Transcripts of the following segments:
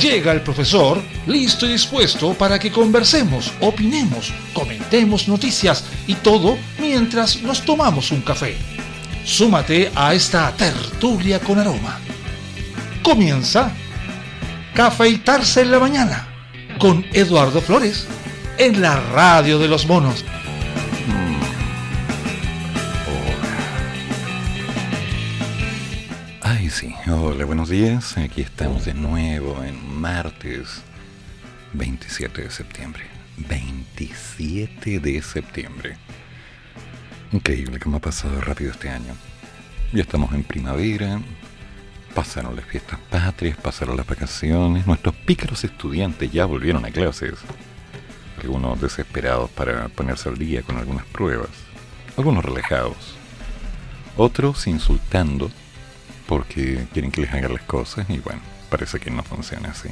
Llega el profesor, listo y dispuesto para que conversemos, opinemos, comentemos noticias y todo mientras nos tomamos un café. Súmate a esta tertulia con aroma. Comienza Cafeitarse en la mañana con Eduardo Flores en la radio de los monos. Sí. Hola, buenos días. Aquí estamos de nuevo en martes 27 de septiembre. 27 de septiembre. Increíble cómo ha pasado rápido este año. Ya estamos en primavera, pasaron las fiestas patrias, pasaron las vacaciones, nuestros pícaros estudiantes ya volvieron a clases. Algunos desesperados para ponerse al día con algunas pruebas, algunos relajados, otros insultando porque quieren que les hagan las cosas y bueno, parece que no funciona así.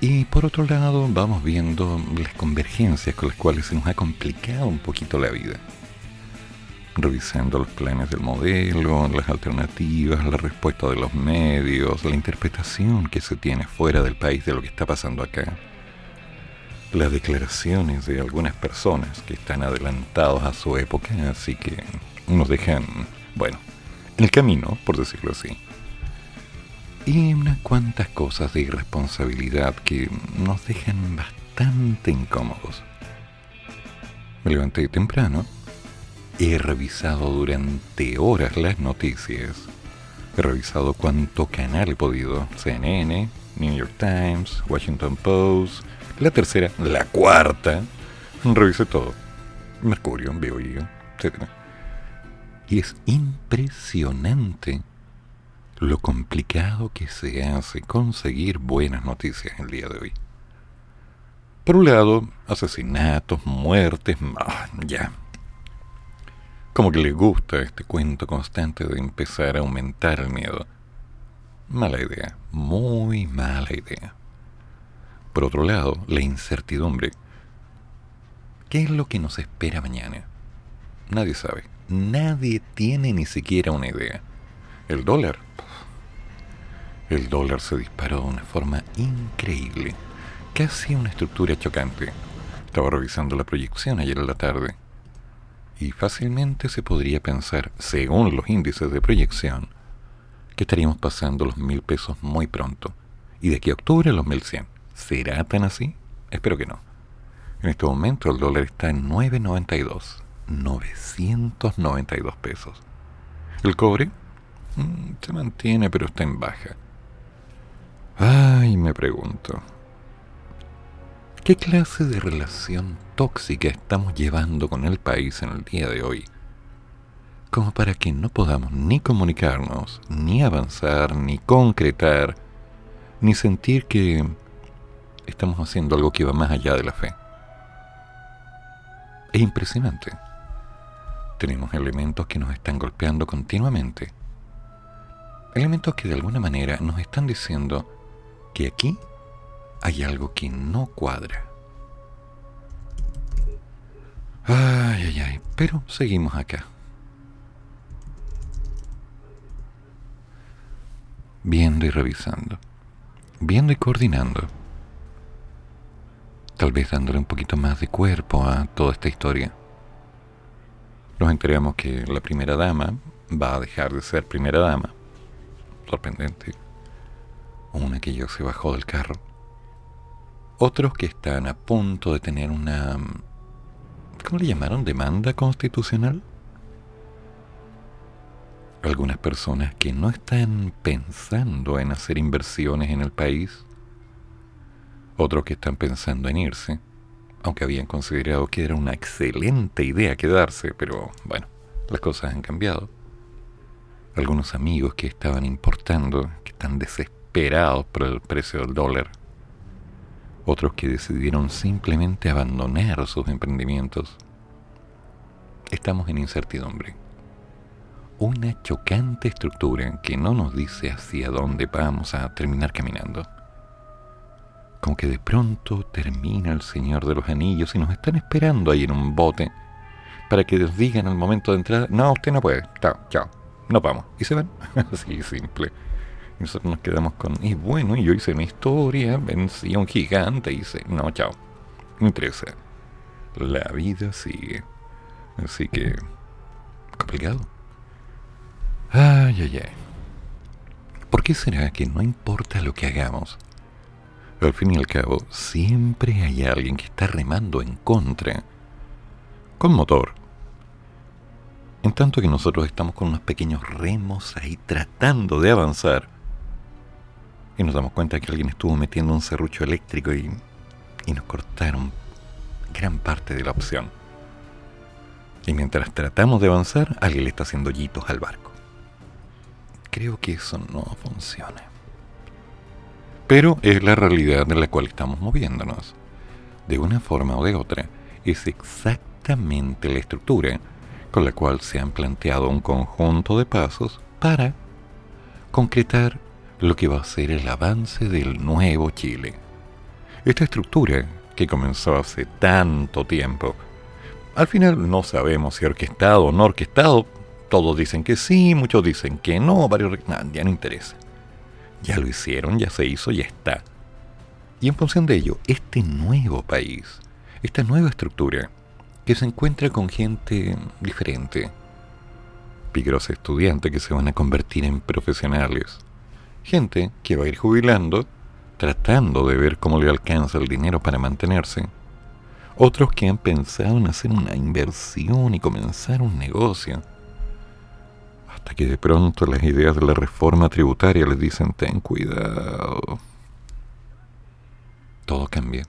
Y por otro lado, vamos viendo las convergencias con las cuales se nos ha complicado un poquito la vida. Revisando los planes del modelo, las alternativas, la respuesta de los medios, la interpretación que se tiene fuera del país de lo que está pasando acá. Las declaraciones de algunas personas que están adelantados a su época, así que nos dejan, bueno, en el camino, por decirlo así y unas cuantas cosas de irresponsabilidad que nos dejan bastante incómodos. Me levanté temprano, he revisado durante horas las noticias, he revisado cuánto canal he podido, CNN, New York Times, Washington Post, la tercera, la cuarta, revisé todo, Mercurio, BioBio, etc. Y es impresionante lo complicado que se hace conseguir buenas noticias el día de hoy. Por un lado, asesinatos, muertes, ah, ya. Como que les gusta este cuento constante de empezar a aumentar el miedo. Mala idea, muy mala idea. Por otro lado, la incertidumbre. ¿Qué es lo que nos espera mañana? Nadie sabe. Nadie tiene ni siquiera una idea. El dólar el dólar se disparó de una forma increíble, casi una estructura chocante. Estaba revisando la proyección ayer en la tarde y fácilmente se podría pensar, según los índices de proyección, que estaríamos pasando los mil pesos muy pronto y de aquí a octubre los mil cien. ¿Será tan así? Espero que no. En este momento el dólar está en 9.92. 992 pesos. El cobre mm, se mantiene pero está en baja. Ay, me pregunto, ¿qué clase de relación tóxica estamos llevando con el país en el día de hoy? Como para que no podamos ni comunicarnos, ni avanzar, ni concretar, ni sentir que estamos haciendo algo que va más allá de la fe. Es impresionante. Tenemos elementos que nos están golpeando continuamente. Elementos que de alguna manera nos están diciendo que aquí hay algo que no cuadra. Ay, ay, ay, pero seguimos acá. Viendo y revisando. Viendo y coordinando. Tal vez dándole un poquito más de cuerpo a toda esta historia. Nos enteramos que la primera dama va a dejar de ser primera dama. Sorprendente una que yo se bajó del carro, otros que están a punto de tener una, ¿cómo le llamaron? Demanda constitucional. Algunas personas que no están pensando en hacer inversiones en el país, otros que están pensando en irse, aunque habían considerado que era una excelente idea quedarse, pero bueno, las cosas han cambiado. Algunos amigos que estaban importando, que están desesperados por el precio del dólar. Otros que decidieron simplemente abandonar sus emprendimientos. Estamos en incertidumbre. Una chocante estructura que no nos dice hacia dónde vamos a terminar caminando. Como que de pronto termina el Señor de los Anillos y nos están esperando ahí en un bote para que nos digan al momento de entrada, no, usted no puede, chao, chao, nos vamos. Y se van. Así simple. Y nosotros nos quedamos con, y bueno, yo hice mi historia, vencí a un gigante, y hice, no, chao. No interesa. La vida sigue. Así que, complicado. Ay, ay, ay. ¿Por qué será que no importa lo que hagamos? Al fin y al cabo, siempre hay alguien que está remando en contra. Con motor. En tanto que nosotros estamos con unos pequeños remos ahí tratando de avanzar. Y nos damos cuenta que alguien estuvo metiendo un serrucho eléctrico y, y nos cortaron gran parte de la opción. Y mientras tratamos de avanzar, alguien le está haciendo hoyitos al barco creo que eso no funciona. Pero es la realidad en la cual estamos moviéndonos. De una forma o de otra, es exactamente la estructura con la cual se han planteado un conjunto de pasos para concretar lo que va a ser el avance del nuevo Chile. Esta estructura, que comenzó hace tanto tiempo, al final no sabemos si orquestado o no orquestado, todos dicen que sí, muchos dicen que no, varios... ya no interesa. Ya lo hicieron, ya se hizo, ya está. Y en función de ello, este nuevo país, esta nueva estructura, que se encuentra con gente diferente, peligrosos estudiantes que se van a convertir en profesionales, gente que va a ir jubilando, tratando de ver cómo le alcanza el dinero para mantenerse, otros que han pensado en hacer una inversión y comenzar un negocio, que de pronto las ideas de la reforma tributaria les dicen ten cuidado. Todo cambia.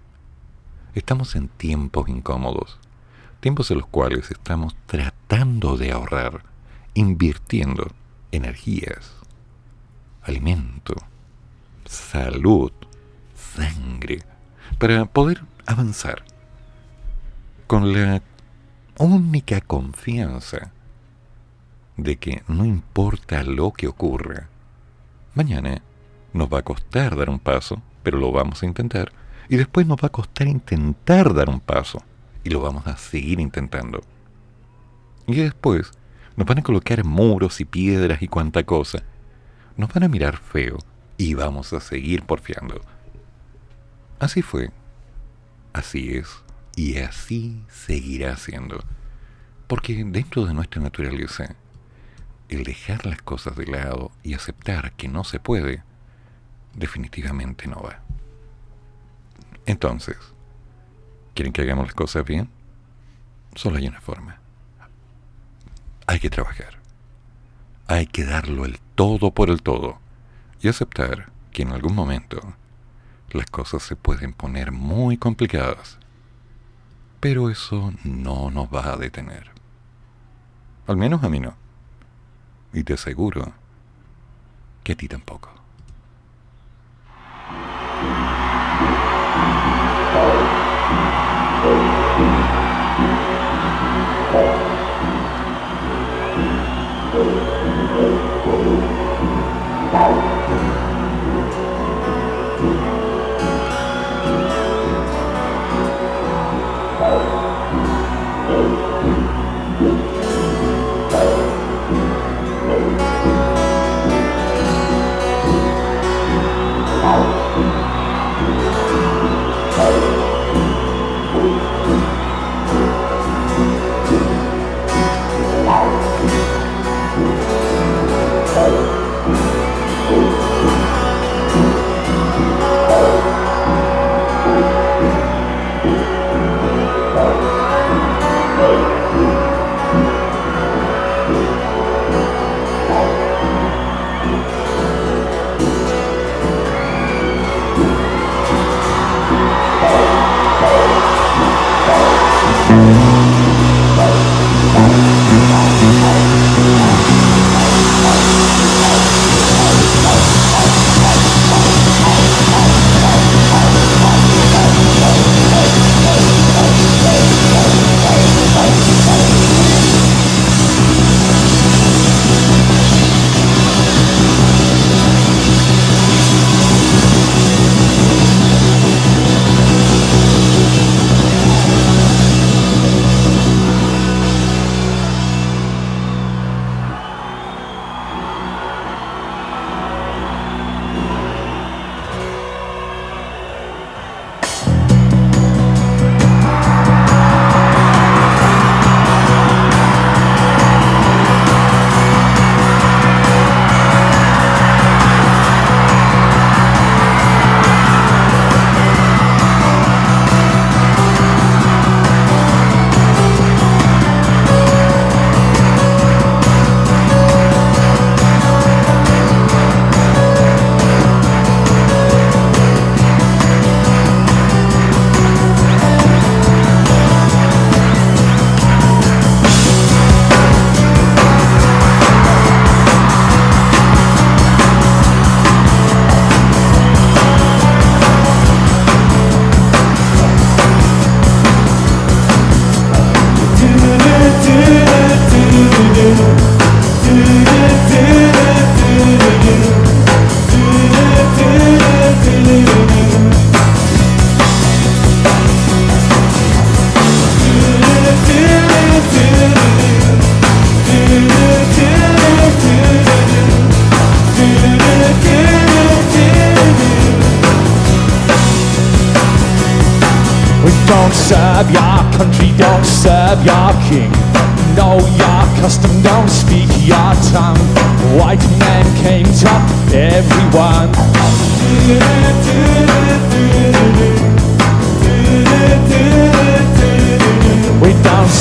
Estamos en tiempos incómodos, tiempos en los cuales estamos tratando de ahorrar, invirtiendo energías, alimento, salud, sangre, para poder avanzar con la única confianza de que no importa lo que ocurra, mañana nos va a costar dar un paso, pero lo vamos a intentar, y después nos va a costar intentar dar un paso, y lo vamos a seguir intentando. Y después nos van a colocar muros y piedras y cuanta cosa, nos van a mirar feo, y vamos a seguir porfiando. Así fue, así es, y así seguirá siendo. Porque dentro de nuestra naturaleza, el dejar las cosas de lado y aceptar que no se puede, definitivamente no va. Entonces, ¿quieren que hagamos las cosas bien? Solo hay una forma. Hay que trabajar. Hay que darlo el todo por el todo y aceptar que en algún momento las cosas se pueden poner muy complicadas. Pero eso no nos va a detener. Al menos a mí no. Y te aseguro que a ti tampoco.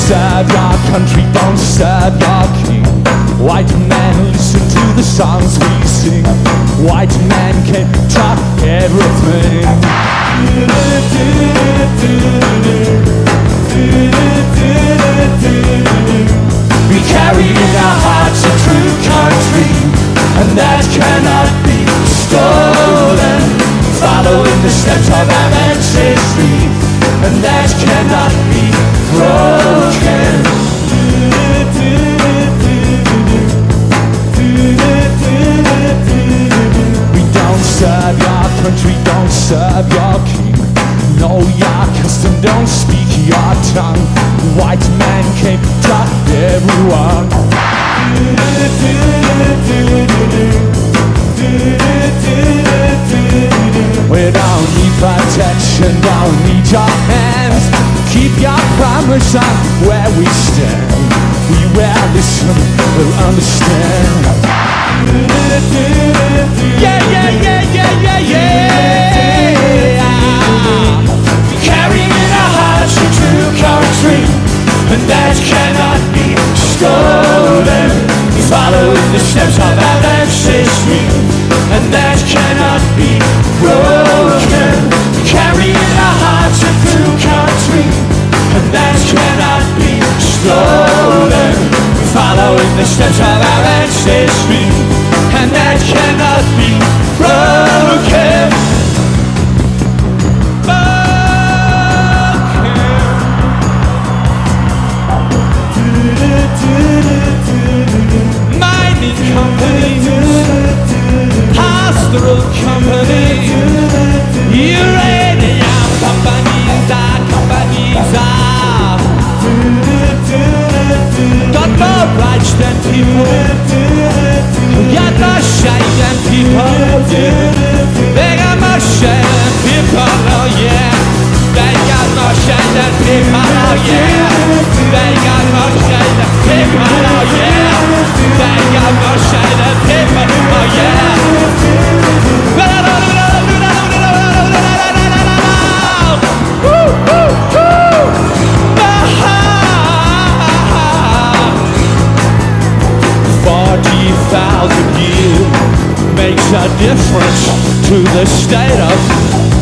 Serve your country, don't serve your king. White men listen to the songs we sing. White men can talk everything. We carry in our hearts a true country, and that cannot be stolen. Following the steps of our ancestry, and that cannot be broken. Country, don't serve your king. No, your custom, don't speak your tongue. White man came to everyone. We don't need protection, don't need your hands. Keep your promise on where we stand. We will listen, we'll understand steps of our ancestry And that cannot be broken. Our hearts a true country And that cannot be stolen. Following the steps of our ancestry and that cannot be broken. Mining companies, pastoral uranium companies, got more rights than people, they got my shaken people, oh yeah They got people, oh yeah They got people, oh yeah They got people, oh yeah. Makes a difference to the state of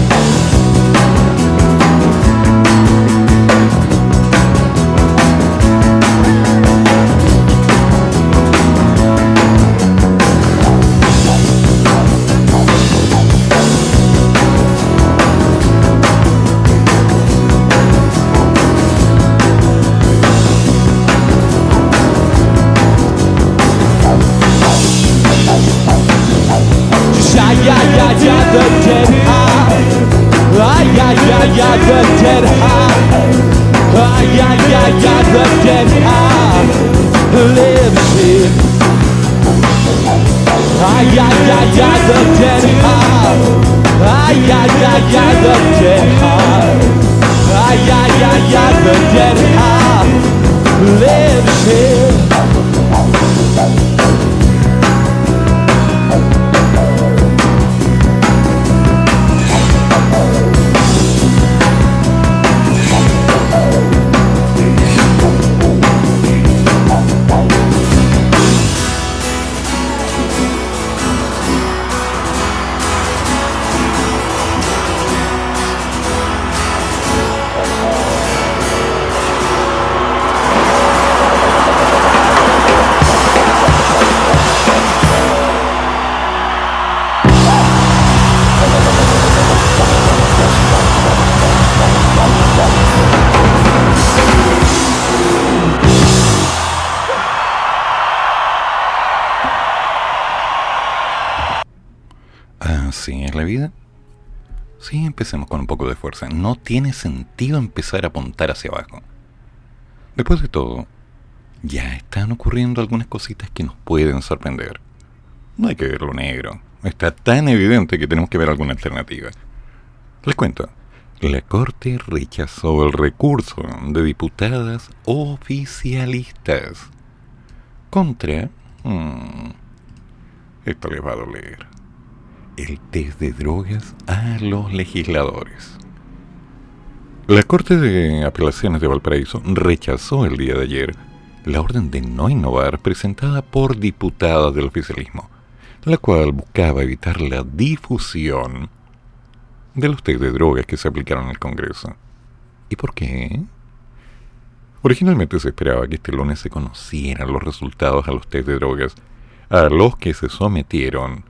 tiene sentido empezar a apuntar hacia abajo. Después de todo, ya están ocurriendo algunas cositas que nos pueden sorprender. No hay que verlo negro. Está tan evidente que tenemos que ver alguna alternativa. Les cuento. la Corte rechazó el recurso de diputadas oficialistas contra... Hmm, esto les va a doler. El test de drogas a los legisladores. La Corte de Apelaciones de Valparaíso rechazó el día de ayer la orden de no innovar presentada por diputadas del oficialismo, la cual buscaba evitar la difusión de los test de drogas que se aplicaron en el Congreso. ¿Y por qué? Originalmente se esperaba que este lunes se conocieran los resultados a los test de drogas a los que se sometieron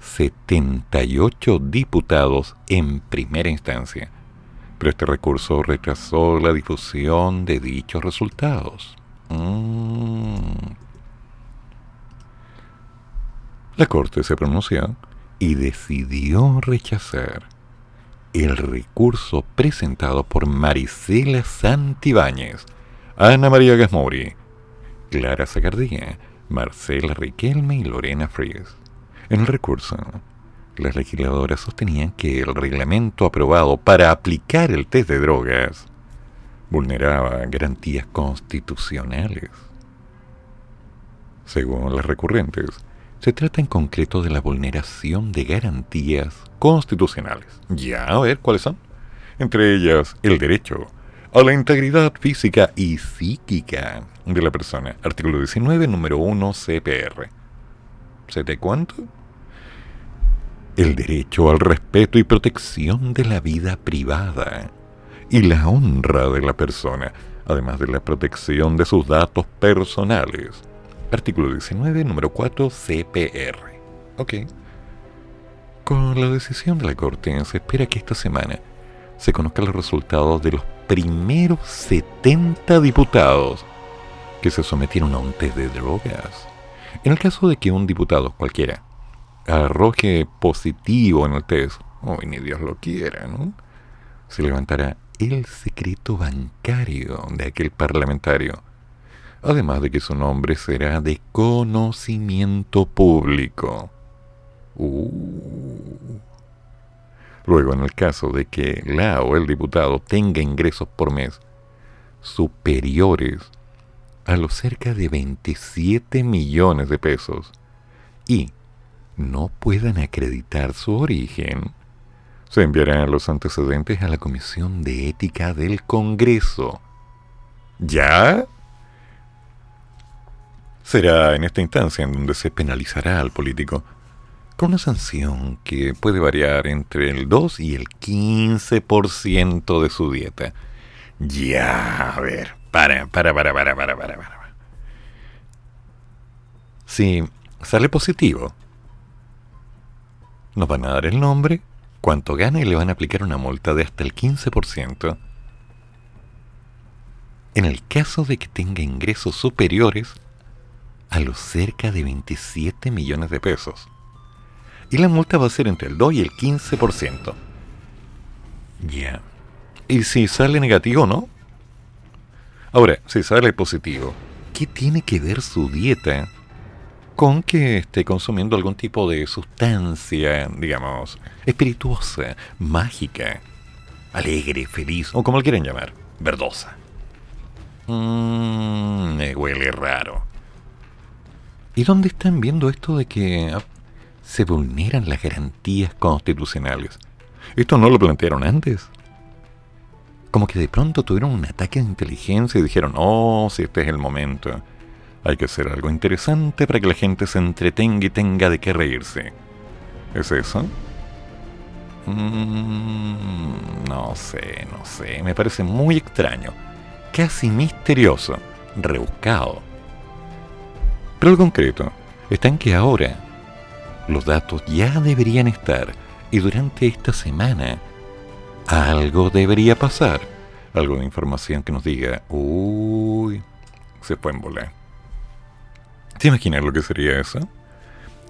78 diputados en primera instancia, pero este recurso retrasó la difusión de dichos resultados. Mm. La Corte se pronunció y decidió rechazar el recurso presentado por Marisela Santibáñez, Ana María Gasmori, Clara Zacardía, Marcela Riquelme y Lorena Fríes. En el recurso, las legisladoras sostenían que el reglamento aprobado para aplicar el test de drogas vulneraba garantías constitucionales. Según las recurrentes, se trata en concreto de la vulneración de garantías constitucionales. Ya, a ver, ¿cuáles son? Entre ellas, el derecho a la integridad física y psíquica de la persona. Artículo 19, número 1, CPR. ¿Se te cuánto? El derecho al respeto y protección de la vida privada y la honra de la persona, además de la protección de sus datos personales Artículo 19, número 4, CPR. Ok. Con la decisión de la Corte se espera que esta semana se conozcan los resultados de los primeros 70 diputados que se sometieron a un test de drogas. En el caso de que un diputado cualquiera arroje positivo en el test, o ni Dios lo quiera, ¿no? Se levantará el secreto bancario de aquel parlamentario además de que su nombre será de conocimiento público. Uh. Luego, en el caso de que la o el diputado tenga ingresos por mes superiores a los cerca de 27 millones de pesos y no puedan acreditar su origen, se enviarán los antecedentes a la Comisión de Ética del Congreso. ¿Ya? Será en esta instancia en donde se penalizará al político con una sanción que puede variar entre el 2 y el 15% de su dieta. Ya, a ver, para, para, para, para, para, para, para. Si sale positivo, nos van a dar el nombre, cuánto gana y le van a aplicar una multa de hasta el 15%. En el caso de que tenga ingresos superiores a los cerca de 27 millones de pesos. Y la multa va a ser entre el 2 y el 15%. Ya. ¿Y si sale negativo no? Ahora, si sale positivo, ¿qué tiene que ver su dieta con que esté consumiendo algún tipo de sustancia, digamos, espirituosa, mágica, alegre, feliz, o como le quieren llamar, verdosa? Mmm, me huele raro. ¿Y dónde están viendo esto de que ah, se vulneran las garantías constitucionales? ¿Esto no lo plantearon antes? Como que de pronto tuvieron un ataque de inteligencia y dijeron, oh, si este es el momento. Hay que hacer algo interesante para que la gente se entretenga y tenga de qué reírse. ¿Es eso? Mm, no sé, no sé. Me parece muy extraño. Casi misterioso. Rebuscado. Pero el concreto está en que ahora los datos ya deberían estar y durante esta semana algo debería pasar. Algo de información que nos diga, uy, se fue en volar. ¿Te imaginas lo que sería eso?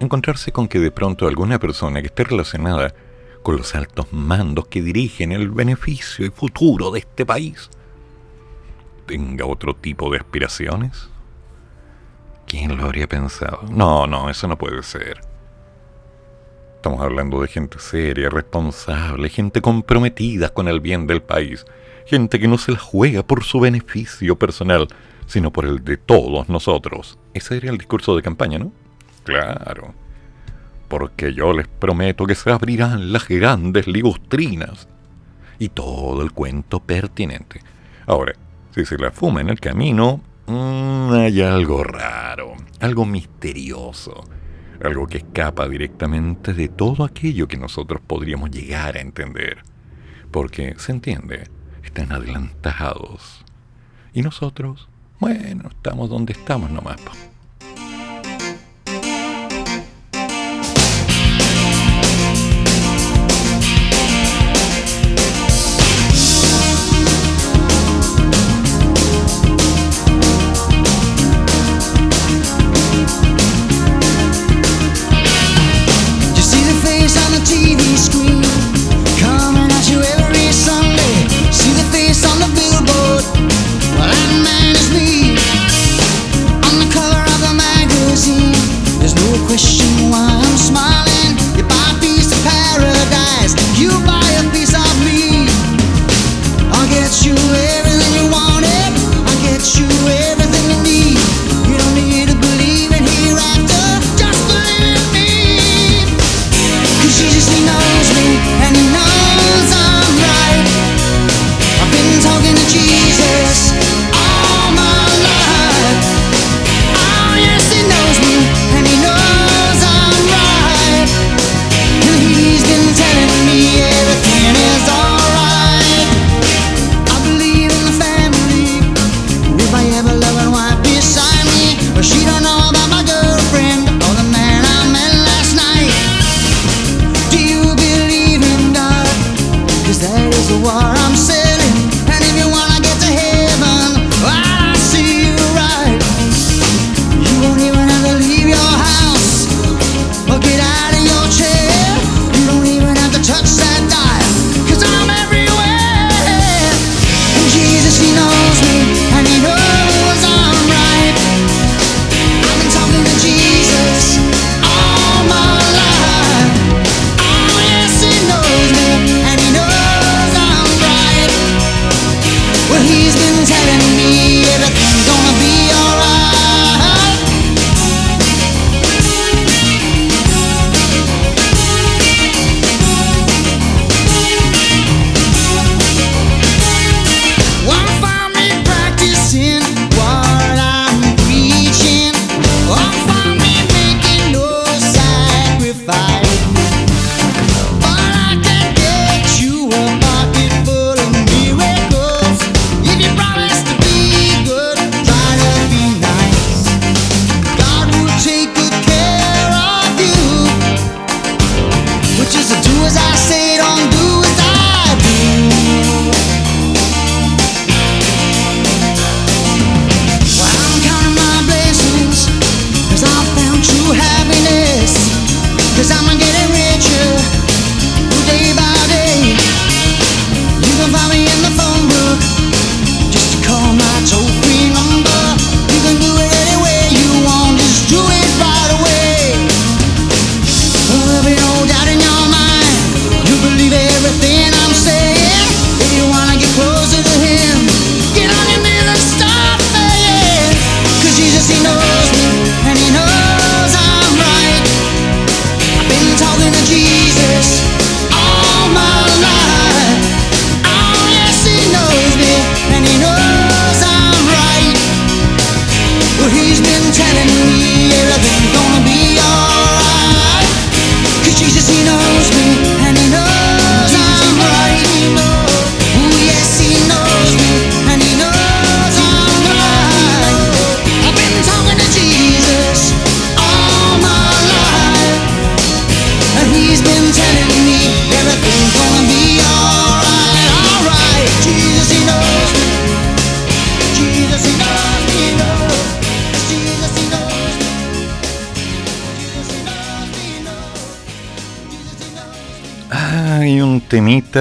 Encontrarse con que de pronto alguna persona que esté relacionada con los altos mandos que dirigen el beneficio y futuro de este país tenga otro tipo de aspiraciones ¿Quién lo habría pensado? No, no, eso no puede ser. Estamos hablando de gente seria, responsable, gente comprometida con el bien del país, gente que no se la juega por su beneficio personal, sino por el de todos nosotros. Ese sería el discurso de campaña, ¿no? Claro. Porque yo les prometo que se abrirán las grandes ligustrinas. Y todo el cuento pertinente. Ahora, si se la fuma en el camino, mmm, hay algo raro, algo misterioso, algo que escapa directamente de todo aquello que nosotros podríamos llegar a entender. Porque, se entiende, están adelantados. Y nosotros, bueno, estamos donde estamos nomás.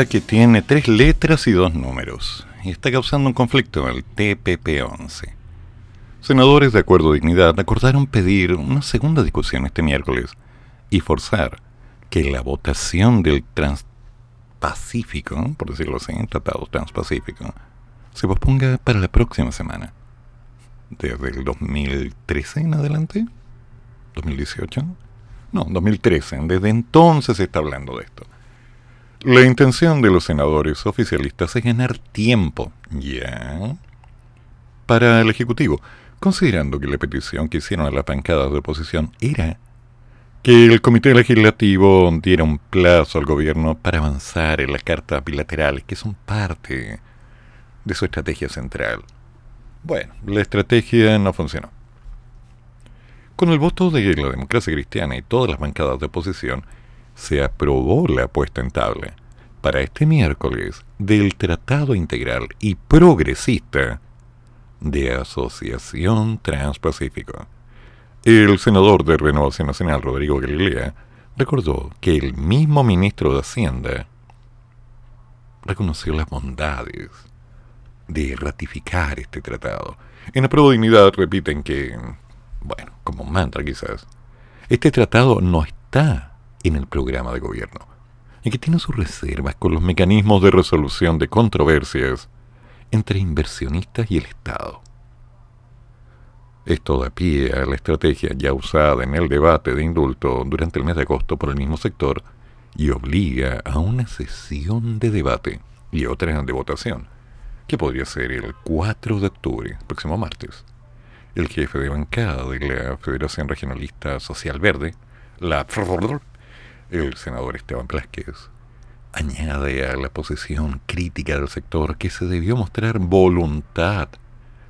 Que tiene tres letras y dos números, y está causando un conflicto, el TPP-11. Senadores de Acuerdo Dignidad acordaron pedir una segunda discusión este miércoles y forzar que la votación del Transpacífico, por decirlo así, Tratado Transpacífico, se posponga para la próxima semana. Desde el 2013 en adelante. 2018. No, 2013. Desde entonces se está hablando de esto. La intención de los senadores oficialistas es ganar tiempo, ya, para el Ejecutivo, considerando que la petición que hicieron a las bancadas de oposición era que el Comité Legislativo diera un plazo al gobierno para avanzar en las cartas bilaterales, que son parte de su estrategia central. Bueno, la estrategia no funcionó. Con el voto de la democracia cristiana y todas las bancadas de oposición, se aprobó la puesta en tabla para este miércoles del Tratado Integral y Progresista de Asociación Transpacífico. El senador de Renovación Nacional, Rodrigo Galilea, recordó que el mismo ministro de Hacienda reconoció las bondades de ratificar este tratado. En la Dignidad repiten que, bueno, como mantra quizás, este tratado no está en el programa de gobierno y que tiene sus reservas con los mecanismos de resolución de controversias entre inversionistas y el Estado. Esto da pie a la estrategia ya usada en el debate de indulto durante el mes de agosto por el mismo sector y obliga a una sesión de debate y otra de votación, que podría ser el 4 de octubre, próximo martes. El jefe de bancada de la Federación Regionalista Social Verde, la el senador Esteban Plasquez, añade a la posición crítica del sector que se debió mostrar voluntad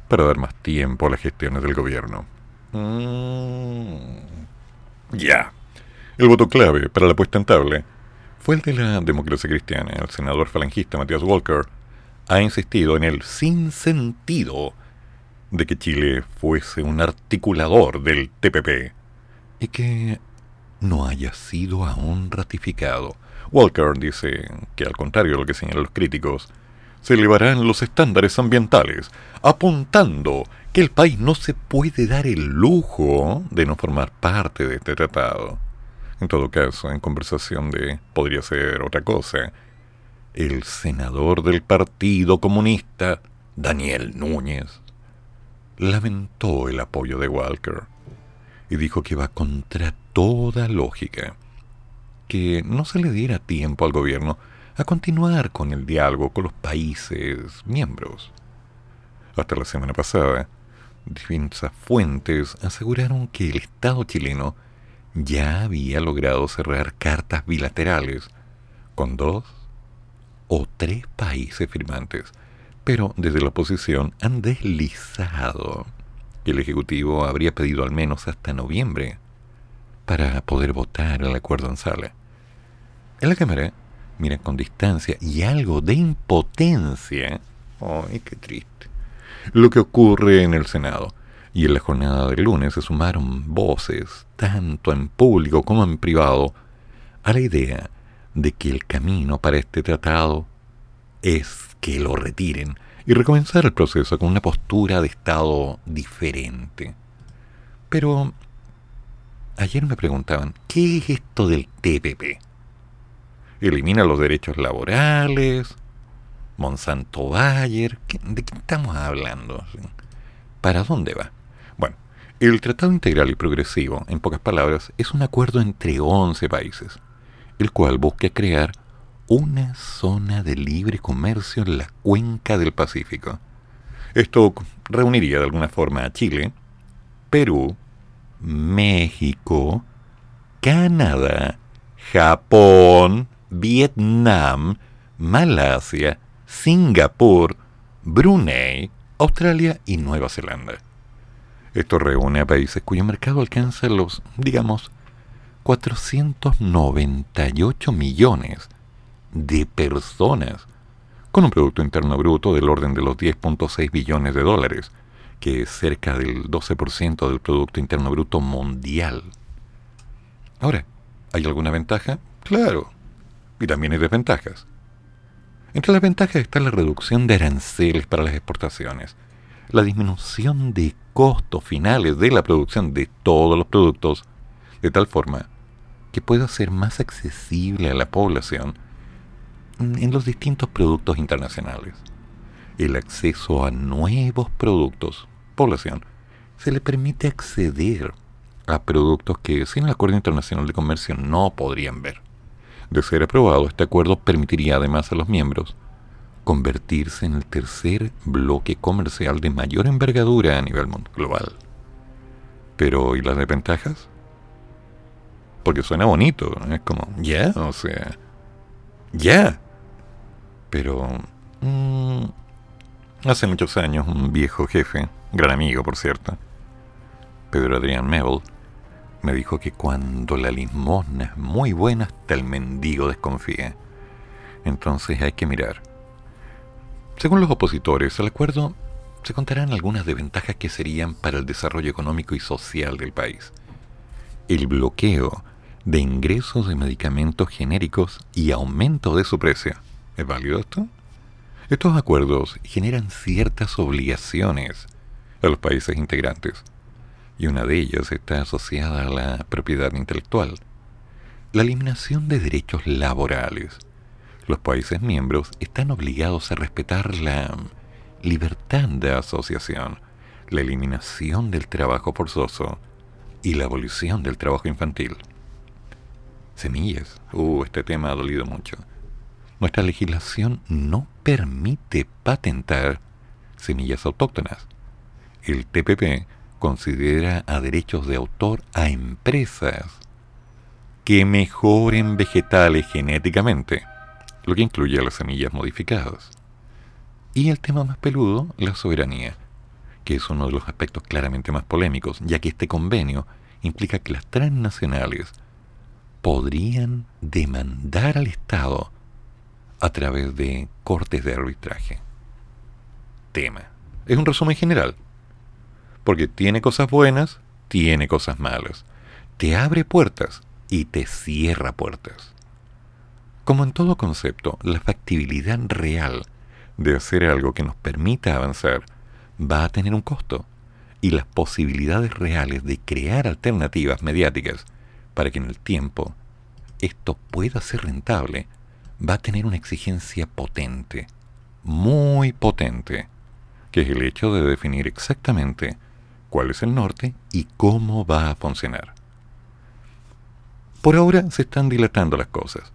para dar más tiempo a las gestiones del gobierno. Mm. Ya. El voto clave para la puesta en tabla fue el de la democracia cristiana. El senador falangista Matías Walker ha insistido en el sinsentido de que Chile fuese un articulador del TPP y que no haya sido aún ratificado. Walker dice que al contrario de lo que señalan los críticos, se elevarán los estándares ambientales, apuntando que el país no se puede dar el lujo de no formar parte de este tratado. En todo caso, en conversación de podría ser otra cosa, el senador del Partido Comunista, Daniel Núñez, lamentó el apoyo de Walker y dijo que va contra toda lógica que no se le diera tiempo al gobierno a continuar con el diálogo con los países miembros. Hasta la semana pasada, diversas fuentes aseguraron que el Estado chileno ya había logrado cerrar cartas bilaterales con dos o tres países firmantes, pero desde la oposición han deslizado que el Ejecutivo habría pedido al menos hasta noviembre para poder votar el acuerdo en sala. En la Cámara miran con distancia y algo de impotencia. ¡Ay, qué triste! Lo que ocurre en el Senado. Y en la jornada del lunes se sumaron voces, tanto en público como en privado, a la idea de que el camino para este tratado es que lo retiren y recomenzar el proceso con una postura de Estado diferente. Pero ayer me preguntaban, ¿qué es esto del TPP? elimina los derechos laborales, Monsanto Bayer, ¿de qué estamos hablando? ¿Para dónde va? Bueno, el Tratado Integral y Progresivo, en pocas palabras, es un acuerdo entre 11 países, el cual busca crear una zona de libre comercio en la cuenca del Pacífico. Esto reuniría de alguna forma a Chile, Perú, México, Canadá, Japón, Vietnam, Malasia, Singapur, Brunei, Australia y Nueva Zelanda. Esto reúne a países cuyo mercado alcanza los, digamos, 498 millones de personas, con un Producto Interno Bruto del orden de los 10.6 billones de dólares, que es cerca del 12% del Producto Interno Bruto mundial. Ahora, ¿hay alguna ventaja? Claro, y también hay desventajas. Entre las ventajas está la reducción de aranceles para las exportaciones, la disminución de costos finales de la producción de todos los productos, de tal forma que pueda ser más accesible a la población en los distintos productos internacionales. El acceso a nuevos productos, población, se le permite acceder a productos que sin el Acuerdo Internacional de Comercio no podrían ver. De ser aprobado, este acuerdo permitiría además a los miembros convertirse en el tercer bloque comercial de mayor envergadura a nivel global. Pero, ¿y las desventajas? Porque suena bonito, es como, ya, o sea, ya. Pero, mm, hace muchos años un viejo jefe, gran amigo por cierto, Pedro Adrián Mebel, me dijo que cuando la limosna es muy buena, hasta el mendigo desconfía. Entonces hay que mirar según los opositores al acuerdo, se contarán algunas desventajas que serían para el desarrollo económico y social del país. El bloqueo de ingresos de medicamentos genéricos y aumento de su precio. ¿Es válido esto? Estos acuerdos generan ciertas obligaciones a los países integrantes, y una de ellas está asociada a la propiedad intelectual. La eliminación de derechos laborales los países miembros están obligados a respetar la libertad de asociación, la eliminación del trabajo forzoso y la abolición del trabajo infantil. Semillas. Uh, este tema ha dolido mucho. Nuestra legislación no permite patentar semillas autóctonas. El TPP considera a derechos de autor a empresas que mejoren vegetales genéticamente lo que incluye a las semillas modificadas. Y el tema más peludo, la soberanía, que es uno de los aspectos claramente más polémicos, ya que este convenio implica que las transnacionales podrían demandar al Estado a través de cortes de arbitraje. Tema. Es un resumen general, porque tiene cosas buenas, tiene cosas malas, te abre puertas y te cierra puertas. Como en todo concepto, la factibilidad real de hacer algo que nos permita avanzar va a tener un costo y las posibilidades reales de crear alternativas mediáticas para que en el tiempo esto pueda ser rentable va a tener una exigencia potente, muy potente, que es el hecho de definir exactamente cuál es el norte y cómo va a funcionar. Por ahora se están dilatando las cosas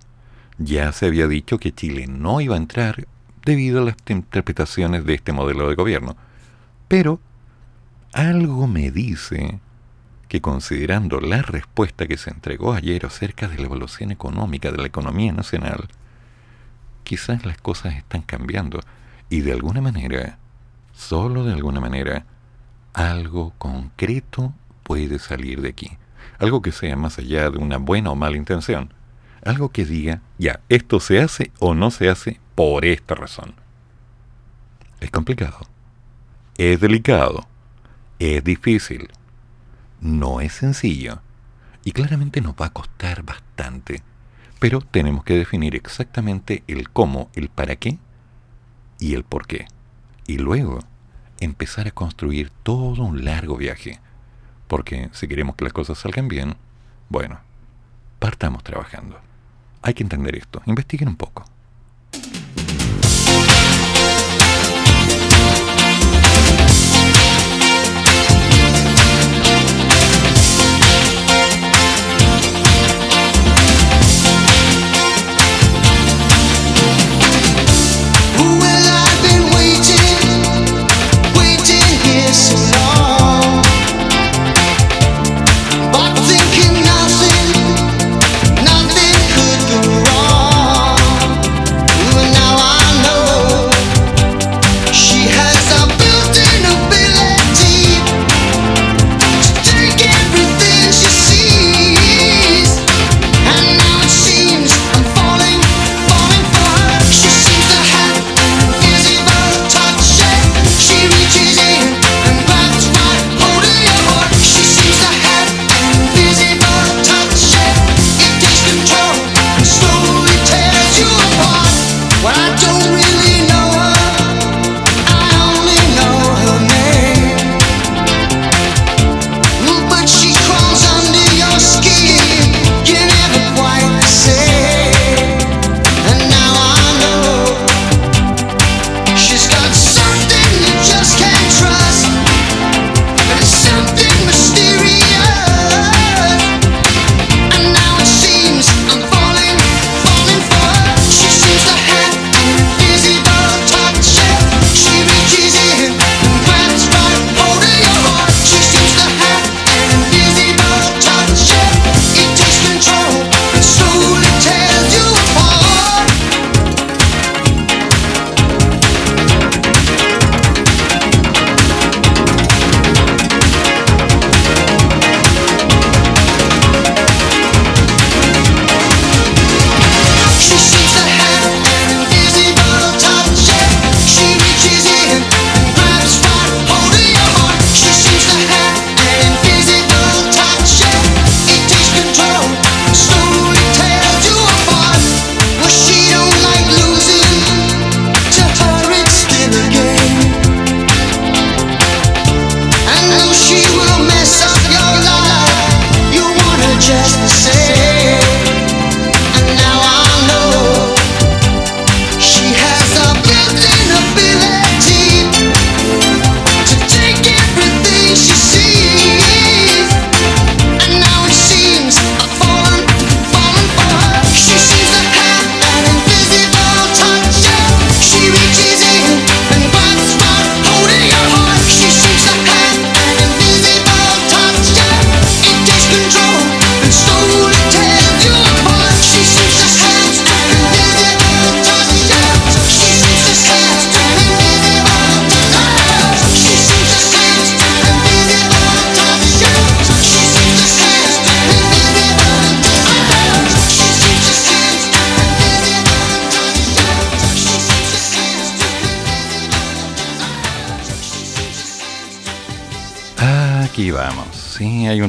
ya se había dicho que Chile no iba a entrar debido a las interpretaciones de este modelo de gobierno. Pero algo me dice que considerando la respuesta que se entregó ayer acerca de la evolución económica de la economía nacional, quizás las cosas están cambiando y de alguna manera, solo de alguna manera, algo concreto puede salir de aquí. Algo que sea más allá de una buena o mala intención. Algo que diga, ya, esto se hace o no se hace por esta razón. Es complicado, es delicado, es difícil, no es sencillo. Y claramente nos va a costar bastante, pero tenemos que definir exactamente el cómo, el para qué y el por qué. Y luego empezar a construir todo un largo viaje, porque si queremos que las cosas salgan bien, bueno, partamos trabajando. Hay que entender esto. Investiguen un poco.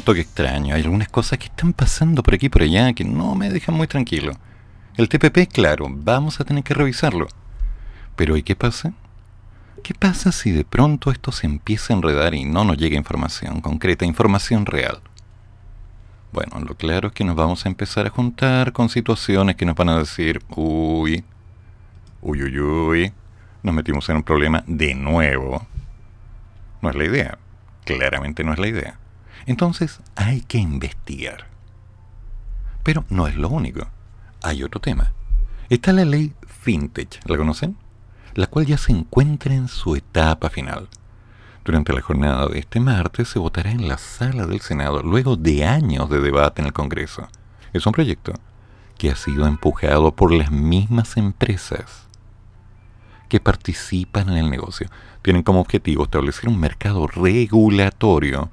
Toque extraño. Hay algunas cosas que están pasando por aquí y por allá que no me dejan muy tranquilo. El TPP, claro, vamos a tener que revisarlo. Pero ¿y qué pasa? ¿Qué pasa si de pronto esto se empieza a enredar y no nos llega información concreta, información real? Bueno, lo claro es que nos vamos a empezar a juntar con situaciones que nos van a decir, uy, uy, uy, uy, nos metimos en un problema de nuevo. No es la idea, claramente no es la idea. Entonces hay que investigar. Pero no es lo único. Hay otro tema. Está la ley FinTech, ¿la conocen? La cual ya se encuentra en su etapa final. Durante la jornada de este martes se votará en la sala del Senado luego de años de debate en el Congreso. Es un proyecto que ha sido empujado por las mismas empresas que participan en el negocio. Tienen como objetivo establecer un mercado regulatorio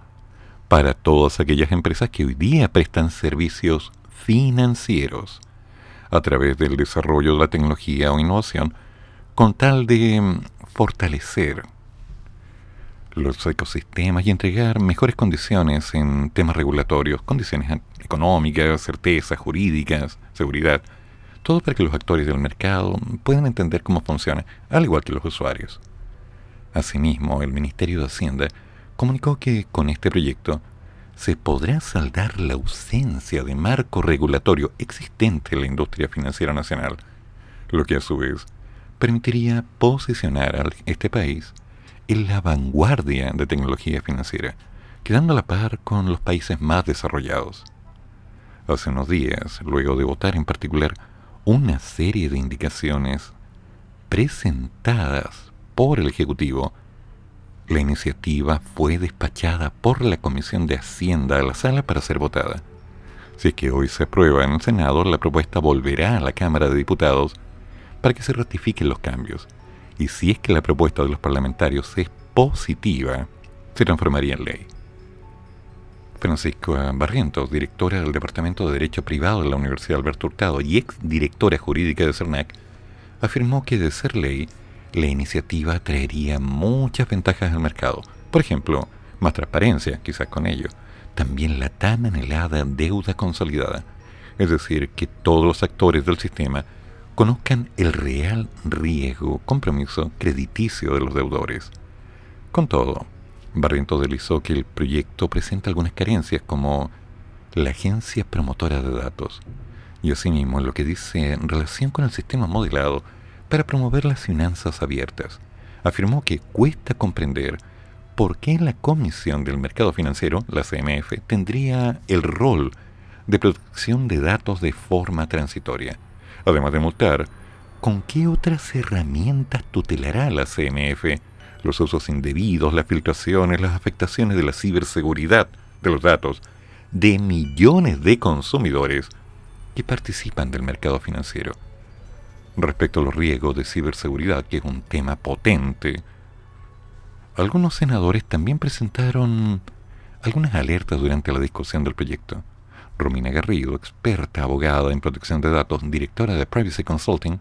para todas aquellas empresas que hoy día prestan servicios financieros a través del desarrollo de la tecnología o innovación con tal de mm, fortalecer los ecosistemas y entregar mejores condiciones en temas regulatorios, condiciones económicas, certezas jurídicas, seguridad, todo para que los actores del mercado puedan entender cómo funciona, al igual que los usuarios. Asimismo, el Ministerio de Hacienda comunicó que con este proyecto se podrá saldar la ausencia de marco regulatorio existente en la industria financiera nacional, lo que a su vez permitiría posicionar a este país en la vanguardia de tecnología financiera, quedando a la par con los países más desarrollados. Hace unos días, luego de votar en particular una serie de indicaciones presentadas por el Ejecutivo, la iniciativa fue despachada por la Comisión de Hacienda a la sala para ser votada. Si es que hoy se aprueba en el Senado, la propuesta volverá a la Cámara de Diputados para que se ratifiquen los cambios. Y si es que la propuesta de los parlamentarios es positiva, se transformaría en ley. Francisco Barrientos, directora del Departamento de Derecho Privado de la Universidad Alberto Hurtado y ex directora jurídica de CERNAC, afirmó que de ser ley, la iniciativa traería muchas ventajas al mercado. Por ejemplo, más transparencia, quizás con ello. También la tan anhelada deuda consolidada. Es decir, que todos los actores del sistema conozcan el real riesgo, compromiso crediticio de los deudores. Con todo, Barrientos deslizó que el proyecto presenta algunas carencias como la agencia promotora de datos y asimismo lo que dice en relación con el sistema modelado para promover las finanzas abiertas. Afirmó que cuesta comprender por qué la Comisión del Mercado Financiero, la CMF, tendría el rol de protección de datos de forma transitoria. Además de multar, ¿con qué otras herramientas tutelará la CMF los usos indebidos, las filtraciones, las afectaciones de la ciberseguridad de los datos de millones de consumidores que participan del mercado financiero? Respecto a los riesgos de ciberseguridad, que es un tema potente, algunos senadores también presentaron algunas alertas durante la discusión del proyecto. Romina Garrido, experta abogada en protección de datos, directora de Privacy Consulting,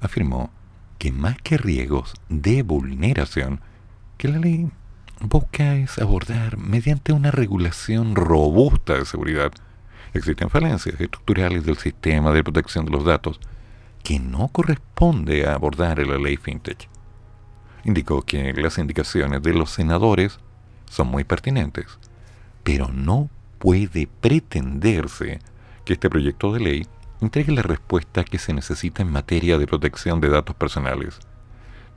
afirmó que más que riesgos de vulneración, que la ley busca es abordar mediante una regulación robusta de seguridad. Existen falencias estructurales del sistema de protección de los datos, que no corresponde a abordar en la ley FinTech. Indicó que las indicaciones de los senadores son muy pertinentes, pero no puede pretenderse que este proyecto de ley entregue la respuesta que se necesita en materia de protección de datos personales.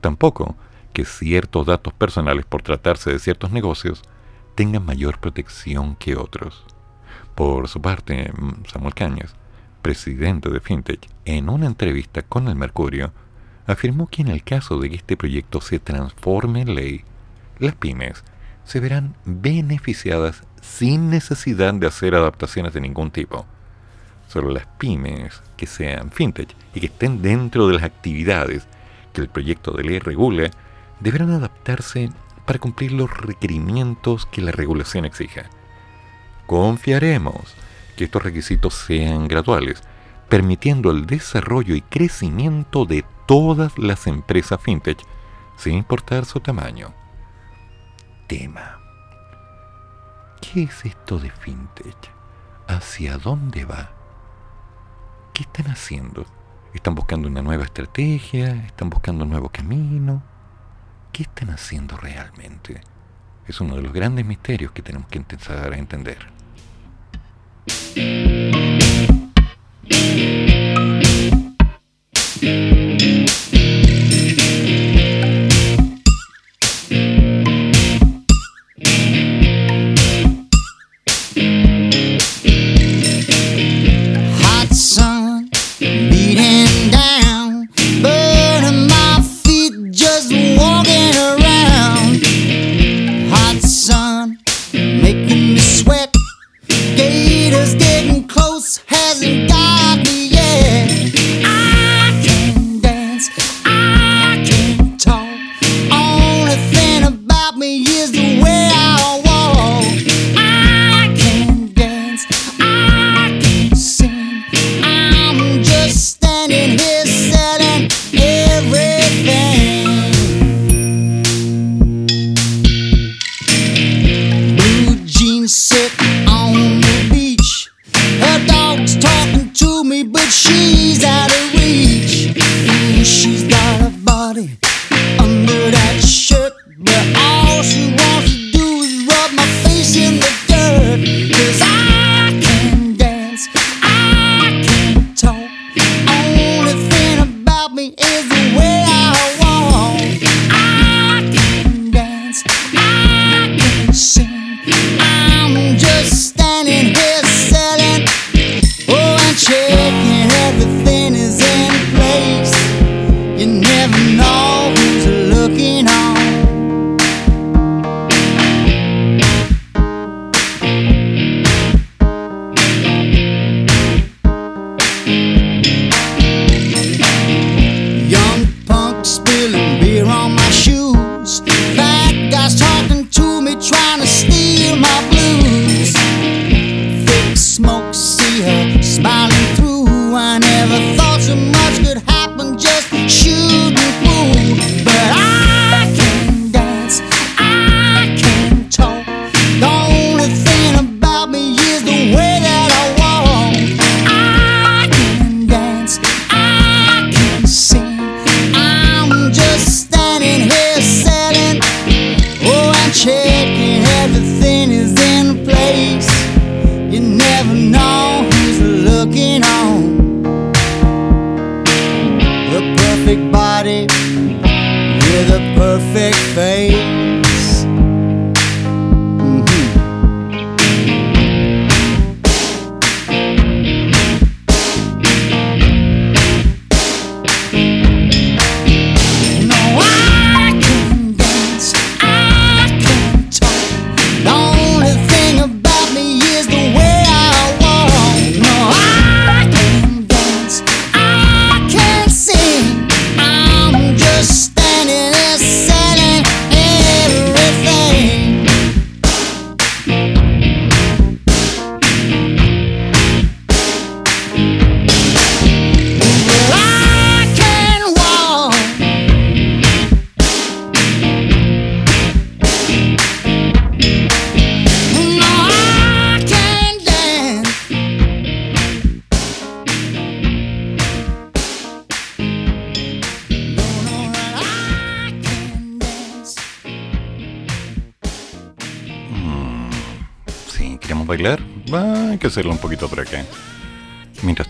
Tampoco que ciertos datos personales por tratarse de ciertos negocios tengan mayor protección que otros. Por su parte, Samuel Cañas presidente de FinTech, en una entrevista con el Mercurio, afirmó que en el caso de que este proyecto se transforme en ley, las pymes se verán beneficiadas sin necesidad de hacer adaptaciones de ningún tipo. Solo las pymes que sean fintech y que estén dentro de las actividades que el proyecto de ley regule deberán adaptarse para cumplir los requerimientos que la regulación exija. Confiaremos que estos requisitos sean graduales, permitiendo el desarrollo y crecimiento de todas las empresas fintech, sin importar su tamaño. Tema. ¿Qué ¿Qué es esto de fintech? ¿Hacia dónde va? ¿Qué están haciendo? ¿Están buscando una nueva estrategia? ¿Están buscando un nuevo camino? ¿Qué están haciendo realmente? Es uno de los grandes misterios que tenemos que empezar a entender.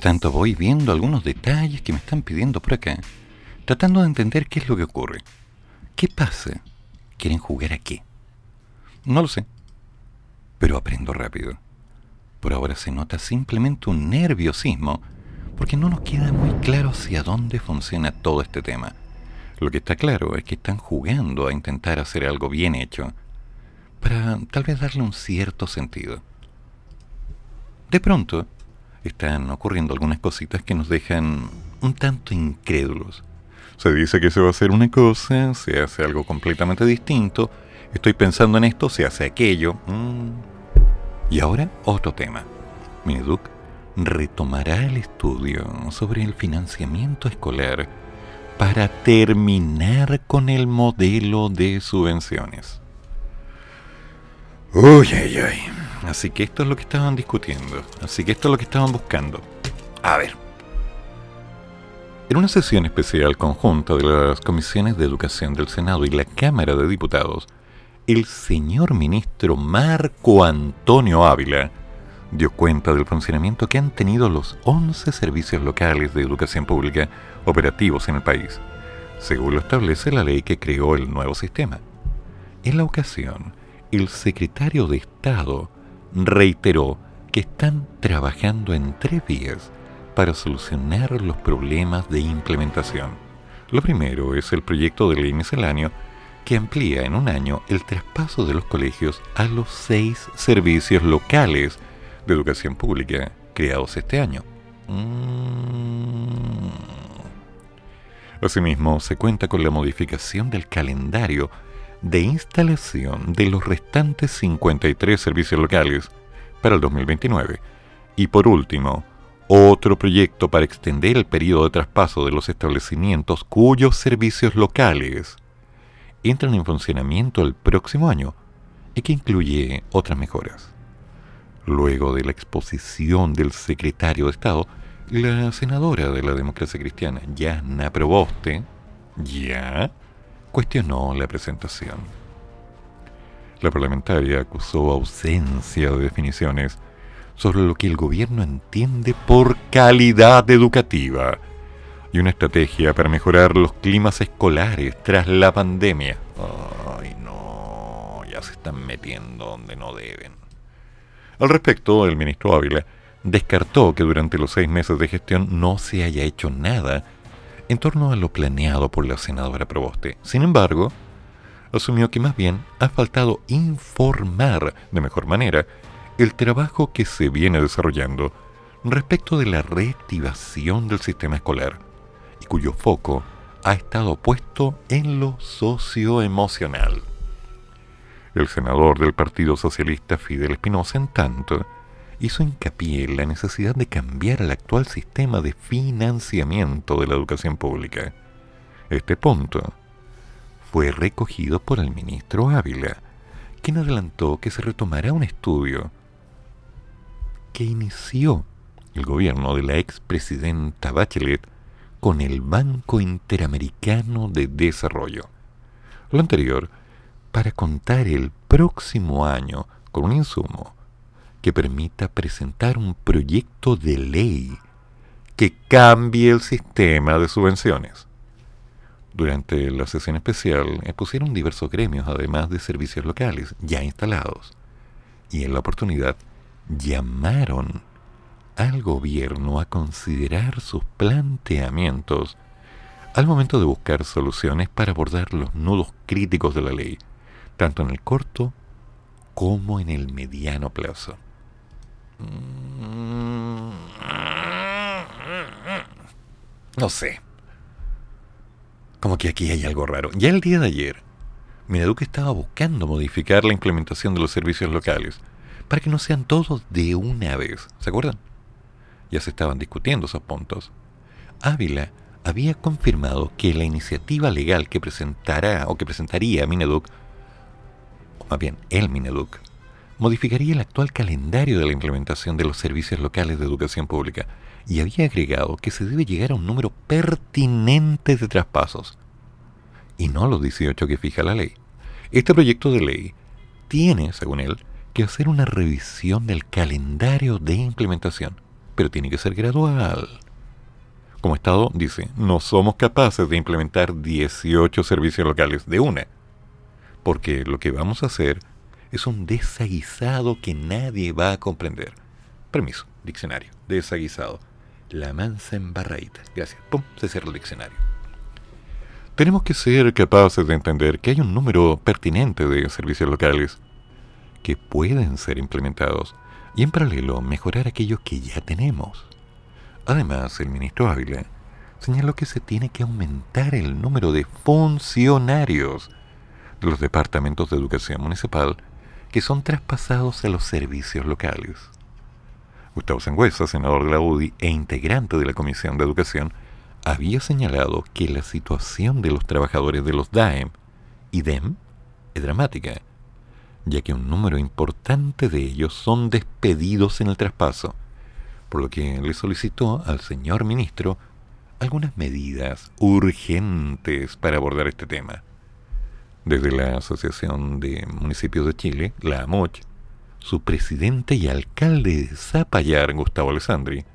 Tanto voy viendo algunos detalles que me están pidiendo por acá, tratando de entender qué es lo que ocurre. ¿Qué pasa? ¿Quieren jugar a qué? No lo sé, pero aprendo rápido. Por ahora se nota simplemente un nerviosismo, porque no nos queda muy claro hacia dónde funciona todo este tema. Lo que está claro es que están jugando a intentar hacer algo bien hecho, para tal vez darle un cierto sentido. De pronto, están ocurriendo algunas cositas que nos dejan un tanto incrédulos. Se dice que se va a hacer una cosa, se hace algo completamente distinto, estoy pensando en esto, se hace aquello. Mm. Y ahora otro tema. Mineduc retomará el estudio sobre el financiamiento escolar para terminar con el modelo de subvenciones. Uy, ay, ay. Así que esto es lo que estaban discutiendo. Así que esto es lo que estaban buscando. A ver. En una sesión especial conjunta de las comisiones de educación del Senado y la Cámara de Diputados, el señor ministro Marco Antonio Ávila dio cuenta del funcionamiento que han tenido los 11 servicios locales de educación pública operativos en el país, según lo establece la ley que creó el nuevo sistema. En la ocasión, el secretario de Estado reiteró que están trabajando en tres vías para solucionar los problemas de implementación. Lo primero es el proyecto de ley misceláneo que amplía en un año el traspaso de los colegios a los seis servicios locales de educación pública creados este año. Mm. Asimismo, se cuenta con la modificación del calendario de instalación de los restantes 53 servicios locales para el 2029. Y por último, otro proyecto para extender el periodo de traspaso de los establecimientos cuyos servicios locales entran en funcionamiento el próximo año y que incluye otras mejoras. Luego de la exposición del secretario de Estado, la senadora de la democracia cristiana, Yana Proboste, ya cuestionó la presentación. La parlamentaria acusó ausencia de definiciones sobre lo que el gobierno entiende por calidad educativa y una estrategia para mejorar los climas escolares tras la pandemia. Ay, no, ya se están metiendo donde no deben. Al respecto, el ministro Ávila descartó que durante los seis meses de gestión no se haya hecho nada en torno a lo planeado por la senadora Proboste. Sin embargo, asumió que más bien ha faltado informar de mejor manera el trabajo que se viene desarrollando respecto de la reactivación del sistema escolar y cuyo foco ha estado puesto en lo socioemocional. El senador del Partido Socialista Fidel Espinosa, en tanto, hizo hincapié en la necesidad de cambiar el actual sistema de financiamiento de la educación pública. Este punto fue recogido por el ministro Ávila, quien adelantó que se retomará un estudio que inició el gobierno de la expresidenta Bachelet con el Banco Interamericano de Desarrollo. Lo anterior para contar el próximo año con un insumo que permita presentar un proyecto de ley que cambie el sistema de subvenciones. Durante la sesión especial expusieron diversos gremios, además de servicios locales ya instalados, y en la oportunidad llamaron al gobierno a considerar sus planteamientos al momento de buscar soluciones para abordar los nudos críticos de la ley tanto en el corto como en el mediano plazo. Mm. No sé. Como que aquí hay algo raro. Ya el día de ayer, Mineduc estaba buscando modificar la implementación de los servicios locales para que no sean todos de una vez. ¿Se acuerdan? Ya se estaban discutiendo esos puntos. Ávila había confirmado que la iniciativa legal que presentará o que presentaría Mineduc más bien el Mineduc, modificaría el actual calendario de la implementación de los servicios locales de educación pública y había agregado que se debe llegar a un número pertinente de traspasos, y no los 18 que fija la ley. Este proyecto de ley tiene, según él, que hacer una revisión del calendario de implementación, pero tiene que ser gradual. Como Estado, dice, no somos capaces de implementar 18 servicios locales de una porque lo que vamos a hacer es un desaguisado que nadie va a comprender. Permiso, diccionario, desaguisado. La mansa embarradita. Gracias. Pum, se cierra el diccionario. Tenemos que ser capaces de entender que hay un número pertinente de servicios locales que pueden ser implementados y en paralelo mejorar aquellos que ya tenemos. Además, el ministro Ávila señaló que se tiene que aumentar el número de funcionarios de los departamentos de educación municipal que son traspasados a los servicios locales. Gustavo Sangüesa, senador de la UDI e integrante de la Comisión de Educación, había señalado que la situación de los trabajadores de los DAEM y DEM es dramática, ya que un número importante de ellos son despedidos en el traspaso, por lo que le solicitó al señor ministro algunas medidas urgentes para abordar este tema. Desde la Asociación de Municipios de Chile, la AMOCH, su presidente y alcalde de Zapallar, Gustavo Alessandri,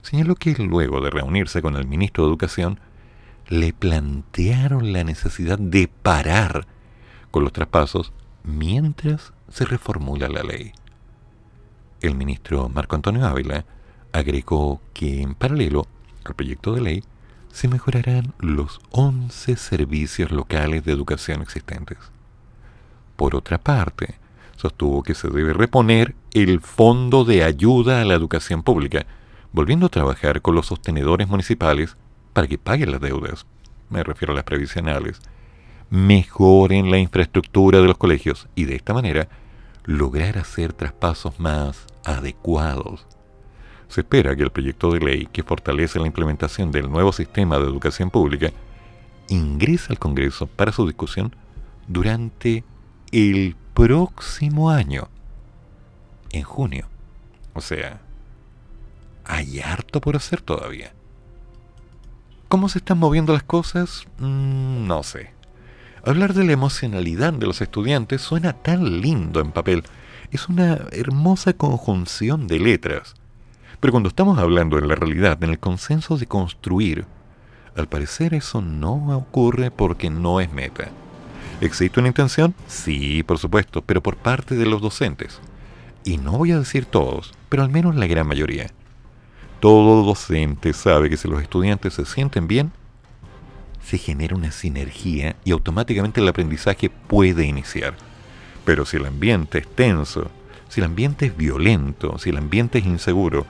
señaló que luego de reunirse con el ministro de Educación, le plantearon la necesidad de parar con los traspasos mientras se reformula la ley. El ministro Marco Antonio Ávila agregó que en paralelo al proyecto de ley se mejorarán los 11 servicios locales de educación existentes. Por otra parte, sostuvo que se debe reponer el Fondo de Ayuda a la Educación Pública, volviendo a trabajar con los sostenedores municipales para que paguen las deudas, me refiero a las previsionales, mejoren la infraestructura de los colegios y de esta manera lograr hacer traspasos más adecuados. Se espera que el proyecto de ley que fortalece la implementación del nuevo sistema de educación pública ingrese al Congreso para su discusión durante el próximo año, en junio. O sea, hay harto por hacer todavía. ¿Cómo se están moviendo las cosas? Mm, no sé. Hablar de la emocionalidad de los estudiantes suena tan lindo en papel. Es una hermosa conjunción de letras. Pero cuando estamos hablando en la realidad, en el consenso de construir, al parecer eso no ocurre porque no es meta. ¿Existe una intención? Sí, por supuesto, pero por parte de los docentes. Y no voy a decir todos, pero al menos la gran mayoría. Todo docente sabe que si los estudiantes se sienten bien, se genera una sinergia y automáticamente el aprendizaje puede iniciar. Pero si el ambiente es tenso, si el ambiente es violento, si el ambiente es inseguro,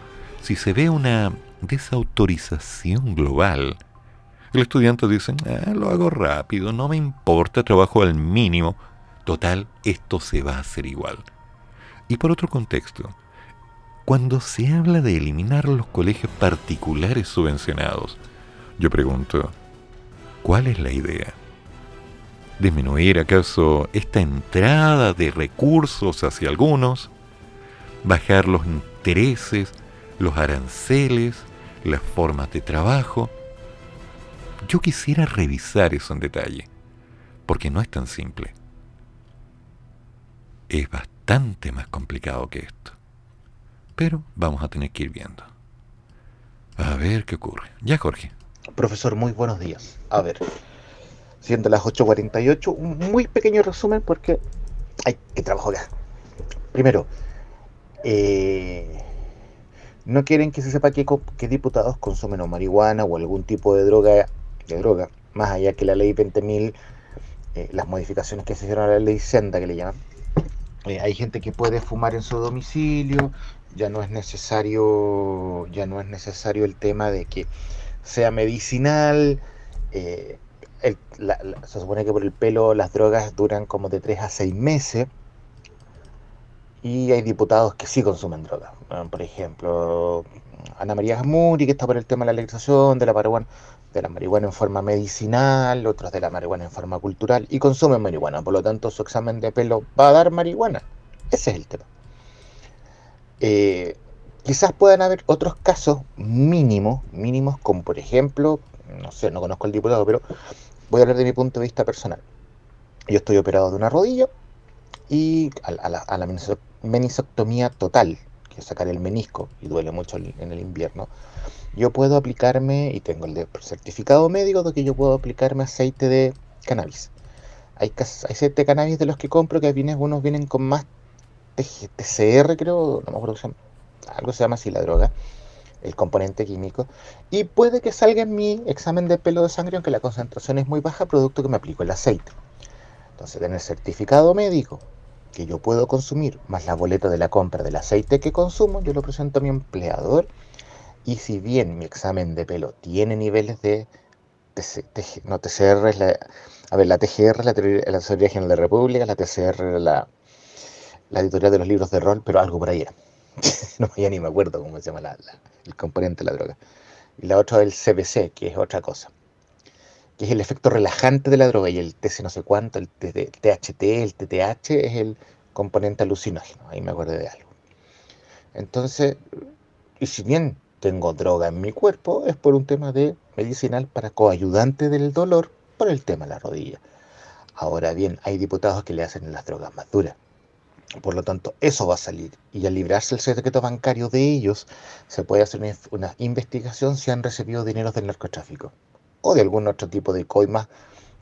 si se ve una desautorización global, el estudiante dice, ah, lo hago rápido, no me importa, trabajo al mínimo, total, esto se va a hacer igual. Y por otro contexto, cuando se habla de eliminar los colegios particulares subvencionados, yo pregunto, ¿Cuál es la idea? ¿Disminuir acaso esta entrada de recursos hacia algunos? ¿Bajar los intereses, los aranceles, las formas de trabajo? Yo quisiera revisar eso en detalle, porque no es tan simple. Es bastante más complicado que esto. Pero vamos a tener que ir viendo. A ver qué ocurre. Ya, Jorge. Profesor, muy buenos días. A ver, siendo las 8.48, un muy pequeño resumen porque hay que trabajar. Primero, eh, no quieren que se sepa que, diputados consumen o marihuana o algún tipo de droga, de droga más allá que la ley 20.000, eh, las modificaciones que se hicieron a la ley Senda, que le llaman. Eh, hay gente que puede fumar en su domicilio, ya no es necesario, ya no es necesario el tema de que sea medicinal. Eh, se supone que por el pelo las drogas duran como de 3 a 6 meses. Y hay diputados que sí consumen drogas. por ejemplo, Ana María Jamuri, que está por el tema de la legalización de la marihuana, de la marihuana en forma medicinal, otros de la marihuana en forma cultural, y consumen marihuana. Por lo tanto, su examen de pelo va a dar marihuana. Ese es el tema. Eh, Quizás puedan haber otros casos mínimos, mínimos, como por ejemplo, no sé, no conozco al diputado, pero voy a hablar de mi punto de vista personal. Yo estoy operado de una rodilla y a, la, menisoctomía total, que es sacar el menisco y duele mucho en el invierno, yo puedo aplicarme, y tengo el certificado médico de que yo puedo aplicarme aceite de cannabis. Hay, aceite de cannabis de los que compro que vienen, unos vienen con más TCR, creo, no me acuerdo qué algo se llama así la droga, el componente químico, y puede que salga en mi examen de pelo de sangre, aunque la concentración es muy baja, producto que me aplico el aceite. Entonces, tener certificado médico que yo puedo consumir, más la boleta de la compra del aceite que consumo, yo lo presento a mi empleador, y si bien mi examen de pelo tiene niveles de no TCR es la, a ver, la TGR la, la Teoría General de República, la TCR la, la editorial de los libros de rol, pero algo por ahí era. no, ya ni me acuerdo cómo se llama el componente de la droga. Y la otra es el CBC, que es otra cosa. Que es el efecto relajante de la droga. Y el TC no sé cuánto, el THT, el TTH, es el componente alucinógeno, ahí me acuerdo de algo. Entonces, y si bien tengo droga en mi cuerpo, es por un tema de medicinal para coayudante del dolor por el tema de la rodilla. Ahora bien, hay diputados que le hacen las drogas más duras. Por lo tanto, eso va a salir. Y al librarse el secreto bancario de ellos, se puede hacer una, investigación si han recibido dineros del narcotráfico o de algún otro tipo de coimas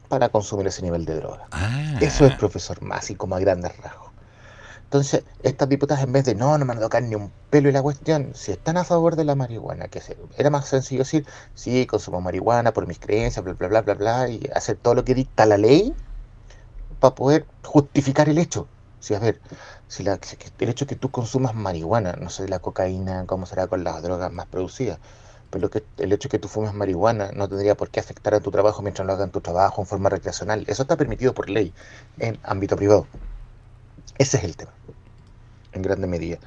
para consumir ese nivel de droga. Ah. Eso es profesor Masi como a grandes rasgos. Entonces, estas diputadas en vez de no, no me van a tocar ni un pelo y la cuestión, si están a favor de la marihuana, que era más sencillo decir, sí, consumo marihuana por mis creencias, bla, bla, bla, bla, bla, y hacer todo lo que dicta la ley para poder justificar el hecho. Si, a ver, si la, el hecho de que tú consumas marihuana, no sé, la cocaína, cómo será con las drogas más producidas, pero que, el hecho de que tú fumes marihuana no tendría por qué afectar a tu trabajo mientras lo hagas en tu trabajo en forma recreacional. Eso está permitido por ley en ámbito privado. Ese es el tema, en grande medida.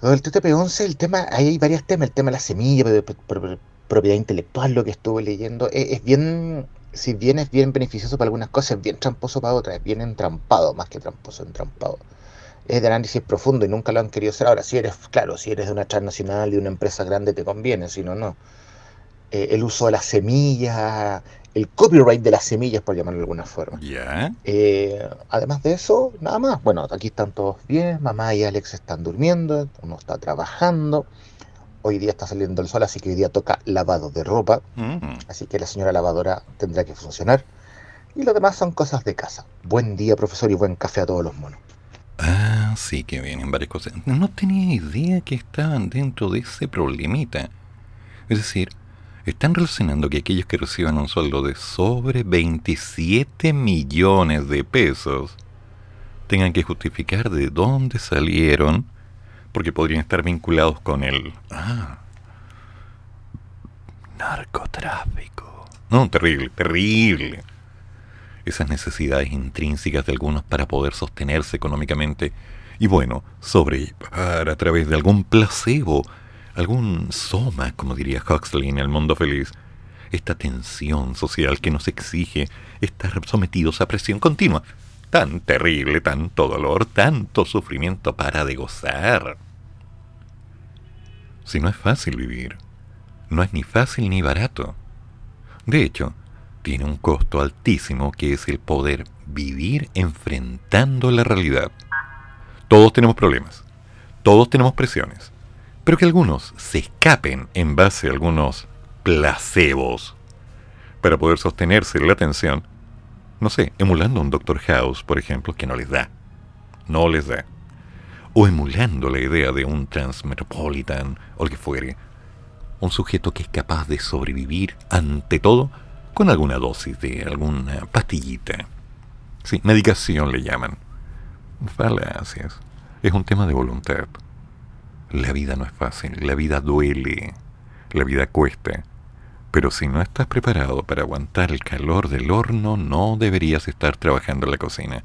Lo del TTP-11, el tema, hay varios temas, el tema de la semilla, propiedad intelectual, lo que estuve leyendo, e, es, bien, si bien es bien beneficioso para algunas cosas, es bien tramposo para otras, es bien entrampado, más que tramposo, entrampado. Es de análisis profundo y nunca lo han querido hacer. Ahora, si eres, claro, si eres de una transnacional, de una empresa grande, te conviene, si no, no. Eh, el uso de las semillas, el copyright de las semillas, por llamarlo de alguna forma. Eh, además de eso, nada más. Bueno, aquí están todos bien, mamá y Alex están durmiendo, uno está trabajando. Hoy día está saliendo el sol, así que hoy día toca lavado de ropa. Mm. Así que la señora lavadora tendrá que funcionar. Y lo demás son cosas de casa. Buen día, profesor, y buen café a todos los monos. Ah, sí que vienen varias cosas. No tenía idea que estaban dentro de ese problemita. Es decir, están relacionando que aquellos que reciban un sueldo de sobre 27 millones de pesos tengan que justificar de dónde salieron, porque podrían estar vinculados con el ah, narcotráfico. No, terrible, terrible. Esas necesidades intrínsecas de algunos para poder sostenerse económicamente y bueno, sobrellevar a través de algún placebo algún soma, como diría Huxley en El Mundo Feliz, esta tensión social que nos exige estar sometidos a presión continua. Tan terrible, tanto dolor, tanto sufrimiento para de gozar. Si no es fácil vivir, no es ni fácil ni barato. De hecho, tiene un costo altísimo que es el poder vivir enfrentando la realidad. Todos tenemos problemas, todos tenemos presiones, pero que algunos se escapen en base a algunos placebos para poder sostenerse la atención, no sé, emulando a un Dr. House, por ejemplo, que no les da, no les da, o emulando la idea de un Transmetropolitan o lo que fuere, un sujeto que es capaz de sobrevivir ante todo con alguna dosis de alguna pastillita. Sí, medicación le llaman. Falacias. Es un tema de voluntad. La vida no es fácil, la vida duele, la vida cuesta. Pero si no estás preparado para aguantar el calor del horno, no deberías estar trabajando en la cocina.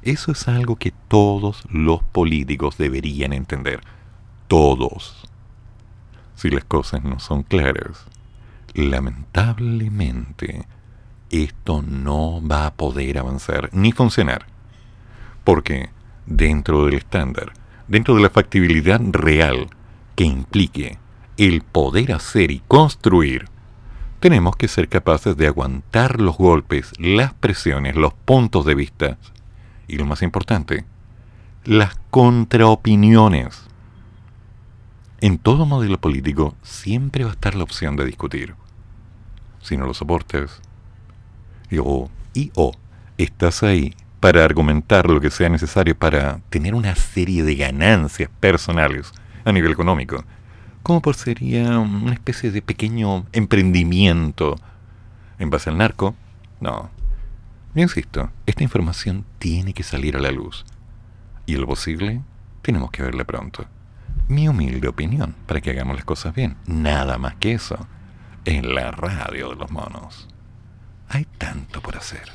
Eso es algo que todos los políticos deberían entender. Todos. Si las cosas no son claras, lamentablemente, esto no va a poder avanzar ni funcionar. Porque dentro del estándar, dentro de la factibilidad real que implique el poder hacer y construir, tenemos que ser capaces de aguantar los golpes, las presiones, los puntos de vista y lo más importante, las contraopiniones. En todo modelo político siempre va a estar la opción de discutir. Si no lo soportes, y o, y o estás ahí para argumentar lo que sea necesario para tener una serie de ganancias personales a nivel económico, como por sería una especie de pequeño emprendimiento en base al narco. No. Yo insisto, esta información tiene que salir a la luz. Y lo posible, tenemos que verla pronto. Mi humilde opinión, para que hagamos las cosas bien. Nada más que eso. En la radio de los monos. Hay tanto por hacer.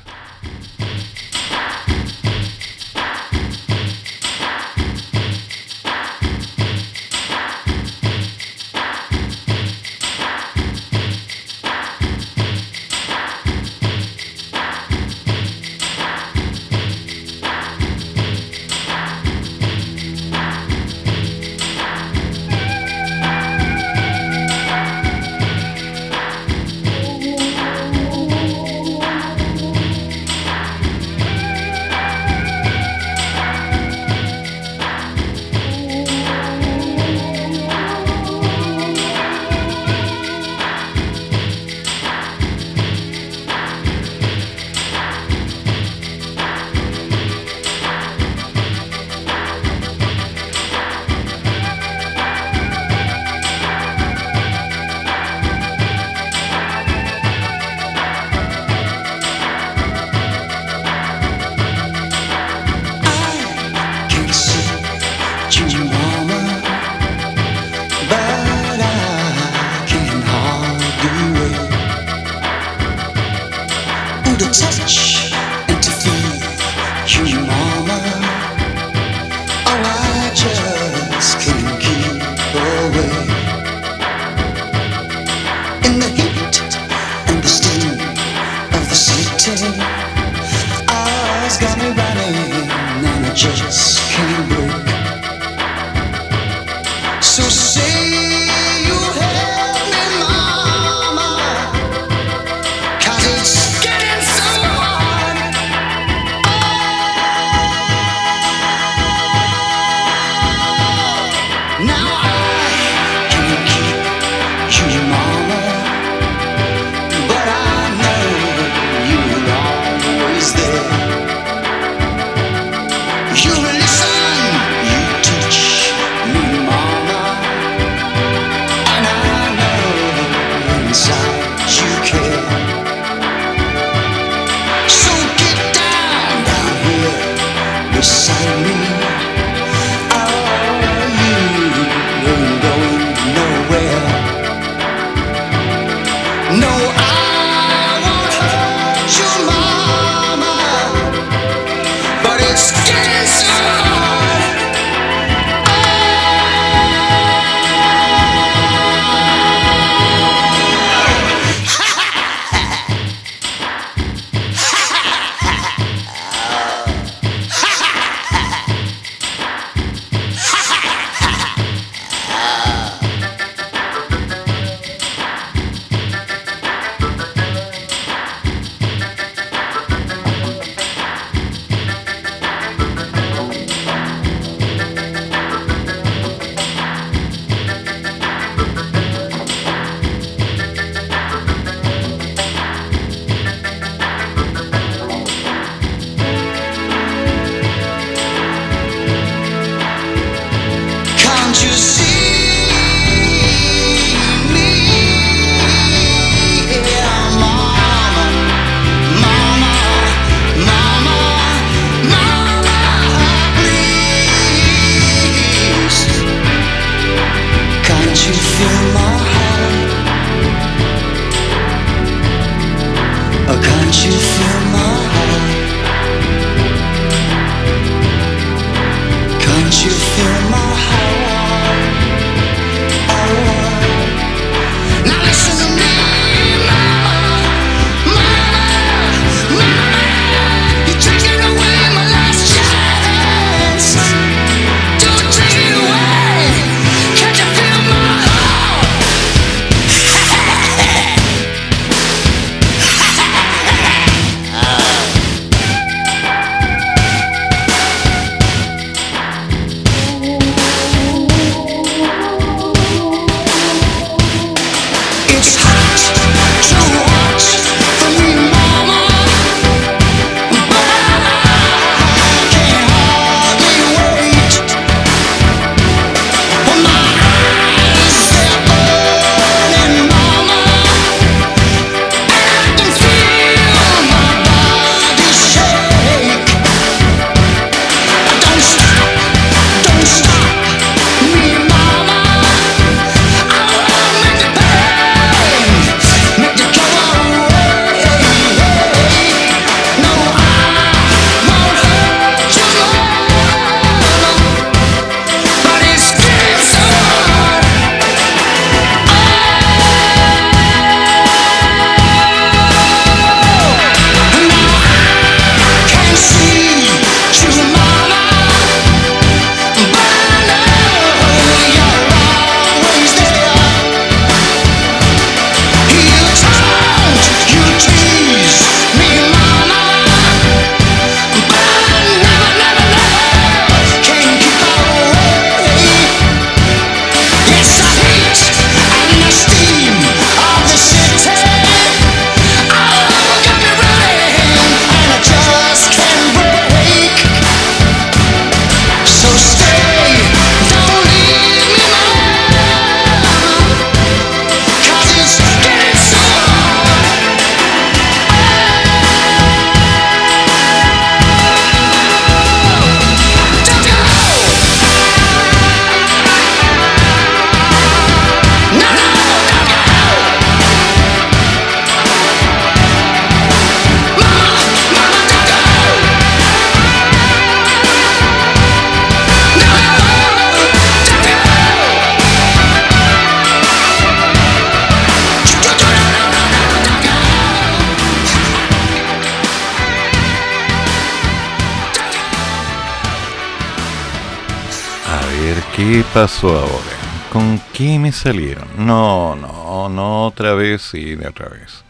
Pasó ahora? ¿con qué me salieron? No, no, no, otra vez sí, de otra vez.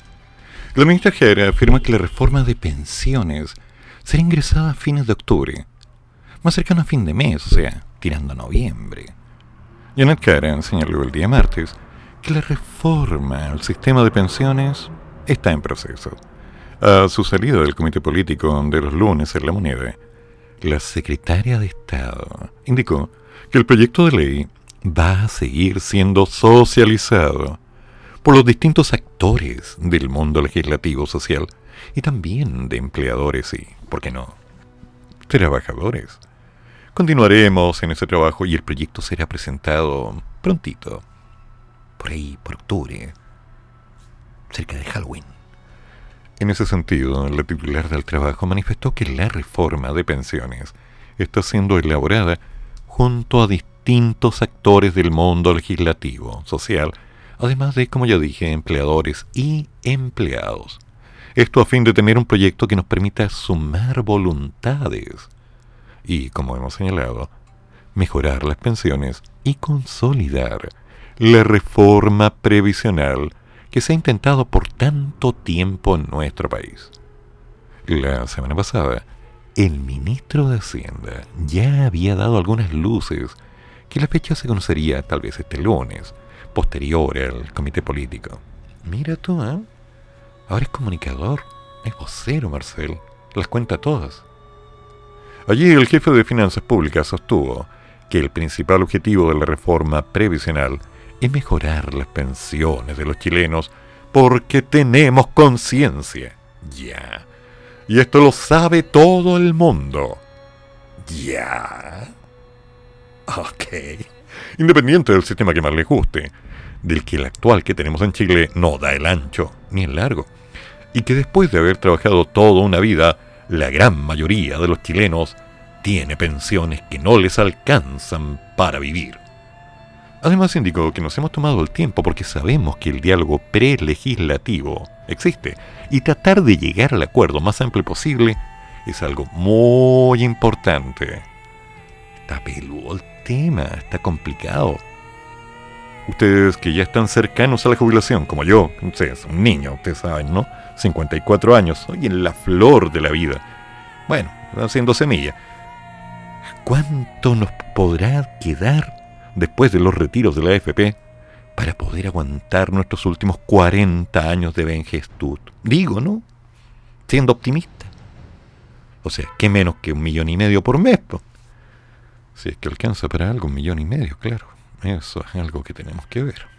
La ministra Jara afirma que la reforma de pensiones será ingresada a fines de octubre, más cercano a fin de mes, o sea, tirando a noviembre. Janet Karen señaló el día martes que la reforma al sistema de pensiones está en proceso. A su salida del comité político de los lunes en la moneda, la secretaria de Estado indicó que el proyecto de ley va a seguir siendo socializado por los distintos actores del mundo legislativo social y también de empleadores y, ¿por qué no?, trabajadores. Continuaremos en ese trabajo y el proyecto será presentado prontito, por ahí, por octubre, cerca de Halloween. En ese sentido, la titular del trabajo manifestó que la reforma de pensiones está siendo elaborada junto a distintos actores del mundo legislativo, social, además de, como ya dije, empleadores y empleados. Esto a fin de tener un proyecto que nos permita sumar voluntades y, como hemos señalado, mejorar las pensiones y consolidar la reforma previsional que se ha intentado por tanto tiempo en nuestro país. La semana pasada, el ministro de Hacienda ya había dado algunas luces que la fecha se conocería tal vez este lunes, posterior al comité político. Mira tú, ¿eh? Ahora es comunicador, es vocero, Marcel, las cuenta todas. Allí el jefe de Finanzas Públicas sostuvo que el principal objetivo de la reforma previsional es mejorar las pensiones de los chilenos porque tenemos conciencia. Ya. Y esto lo sabe todo el mundo. Ya. Ok. Independiente del sistema que más le guste del que el actual que tenemos en Chile no da el ancho ni el largo, y que después de haber trabajado toda una vida, la gran mayoría de los chilenos tiene pensiones que no les alcanzan para vivir. Además indicó que nos hemos tomado el tiempo porque sabemos que el diálogo prelegislativo existe y tratar de llegar al acuerdo más amplio posible es algo muy importante. Está peludo el tema, está complicado ustedes que ya están cercanos a la jubilación, como yo, es un niño, ustedes saben, ¿no? 54 años, hoy en la flor de la vida. Bueno, haciendo semilla. ¿Cuánto nos podrá quedar después de los retiros de la AFP para poder aguantar nuestros últimos 40 años de vengestud? Digo, ¿no? Siendo optimista. O sea, ¿qué menos que un millón y medio por mes? Si es que alcanza para algo, un millón y medio, claro. Eso es algo que tenemos que ver.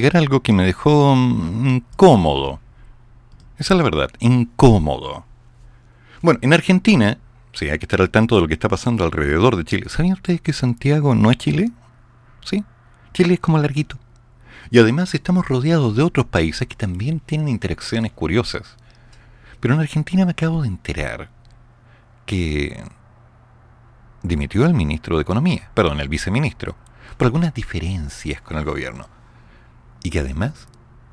Llegar algo que me dejó mm, incómodo. Esa es la verdad, incómodo. Bueno, en Argentina, sí, hay que estar al tanto de lo que está pasando alrededor de Chile. ¿Sabían ustedes que Santiago no es Chile? Sí, Chile es como larguito. Y además estamos rodeados de otros países que también tienen interacciones curiosas. Pero en Argentina me acabo de enterar que dimitió el ministro de Economía, perdón, el viceministro, por algunas diferencias con el gobierno. Y que además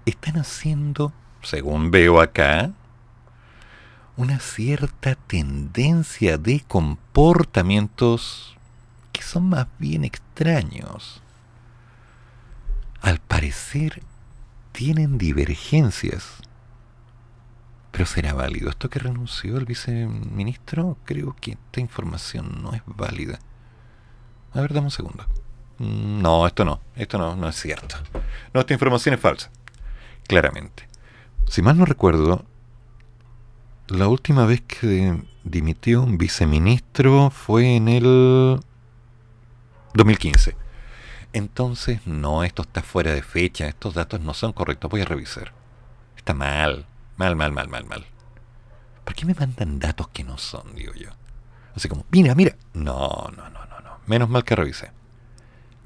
están haciendo, según veo acá, una cierta tendencia de comportamientos que son más bien extraños. Al parecer tienen divergencias. Pero será válido. ¿Esto que renunció el viceministro? Creo que esta información no es válida. A ver, dame un segundo. Mm, No, esto no. Esto no, no es cierto. No, esta información es falsa. Claramente. Si mal no recuerdo, la última vez que dimitió un viceministro fue en el 2015. Entonces, no, esto está fuera de fecha. Estos datos no son correctos. Voy a revisar. Está mal. Mal, mal, mal, mal, mal. ¿Por qué me mandan datos que no son, digo yo? Así como, mira, mira. No, no, no, no, no. Menos mal que revisé.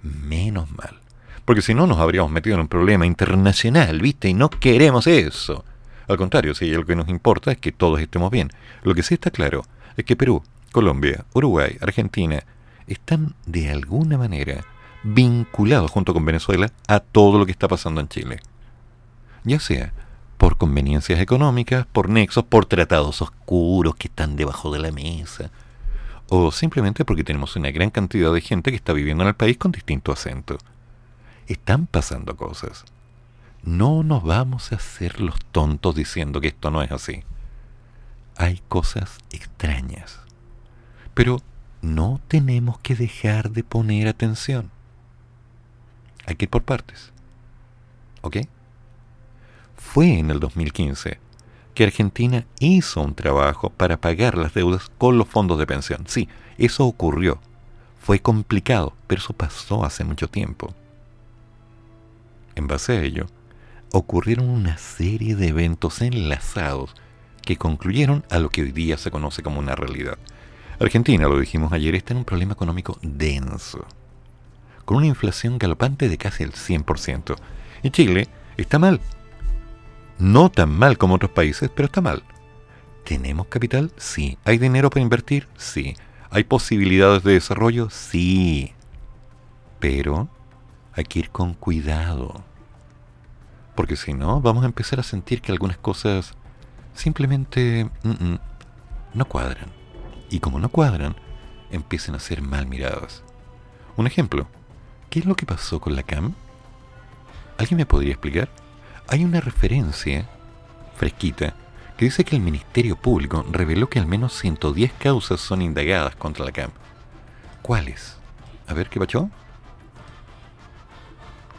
Menos mal. Porque si no nos habríamos metido en un problema internacional, ¿viste? Y no queremos eso. Al contrario, si lo que nos importa es que todos estemos bien. Lo que sí está claro es que Perú, Colombia, Uruguay, Argentina están de alguna manera vinculados junto con Venezuela a todo lo que está pasando en Chile. Ya sea por conveniencias económicas, por nexos, por tratados oscuros que están debajo de la mesa, o simplemente porque tenemos una gran cantidad de gente que está viviendo en el país con distinto acento. Están pasando cosas. No nos vamos a hacer los tontos diciendo que esto no es así. Hay cosas extrañas. Pero no tenemos que dejar de poner atención. Hay que ir por partes. ¿Ok? Fue en el 2015 que Argentina hizo un trabajo para pagar las deudas con los fondos de pensión. Sí, eso ocurrió. Fue complicado, pero eso pasó hace mucho tiempo. En base a ello, ocurrieron una serie de eventos enlazados que concluyeron a lo que hoy día se conoce como una realidad. Argentina, lo dijimos ayer, está en un problema económico denso, con una inflación galopante de casi el 100%. Y Chile está mal. No tan mal como otros países, pero está mal. ¿Tenemos capital? Sí. ¿Hay dinero para invertir? Sí. ¿Hay posibilidades de desarrollo? Sí. Pero hay que ir con cuidado. Porque si no, vamos a empezar a sentir que algunas cosas simplemente no cuadran. Y como no cuadran, empiezan a ser mal miradas. Un ejemplo, ¿qué es lo que pasó con la CAM? ¿Alguien me podría explicar? Hay una referencia fresquita que dice que el Ministerio Público reveló que al menos 110 causas son indagadas contra la CAM. ¿Cuáles? A ver, ¿qué pasó?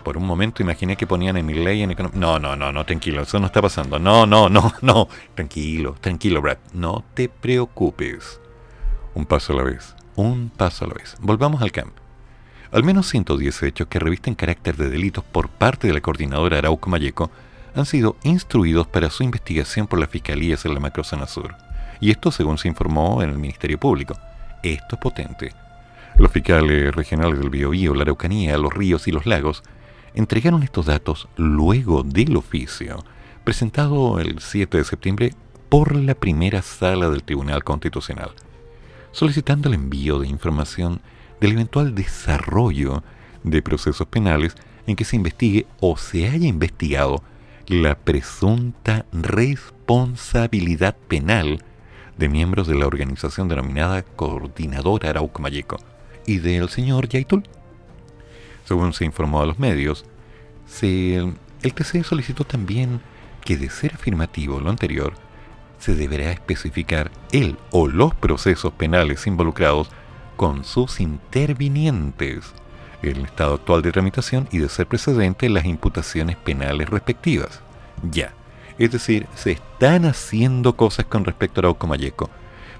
Por un momento imaginé que ponían en mi ley en economía. No, no, no, no, tranquilo, eso no está pasando. No, no, no, no. Tranquilo, tranquilo, Brad. No te preocupes. Un paso a la vez, un paso a la vez. Volvamos al camp. Al menos 110 hechos que revisten carácter de delitos por parte de la coordinadora Arauco Mayeco han sido instruidos para su investigación por las fiscalías en la macrozona sur. Y esto según se informó en el Ministerio Público. Esto es potente. Los fiscales regionales del Biobío, la Araucanía, los ríos y los lagos entregaron estos datos luego del oficio presentado el 7 de septiembre por la primera sala del Tribunal Constitucional, solicitando el envío de información del eventual desarrollo de procesos penales en que se investigue o se haya investigado la presunta responsabilidad penal de miembros de la organización denominada Coordinadora Arauco Mayeco y del señor Yaitul. Según se informó a los medios, el TC solicitó también que de ser afirmativo lo anterior, se deberá especificar el o los procesos penales involucrados con sus intervinientes, el estado actual de tramitación y de ser precedente las imputaciones penales respectivas. Ya, es decir, se están haciendo cosas con respecto a Arauco Mayeco.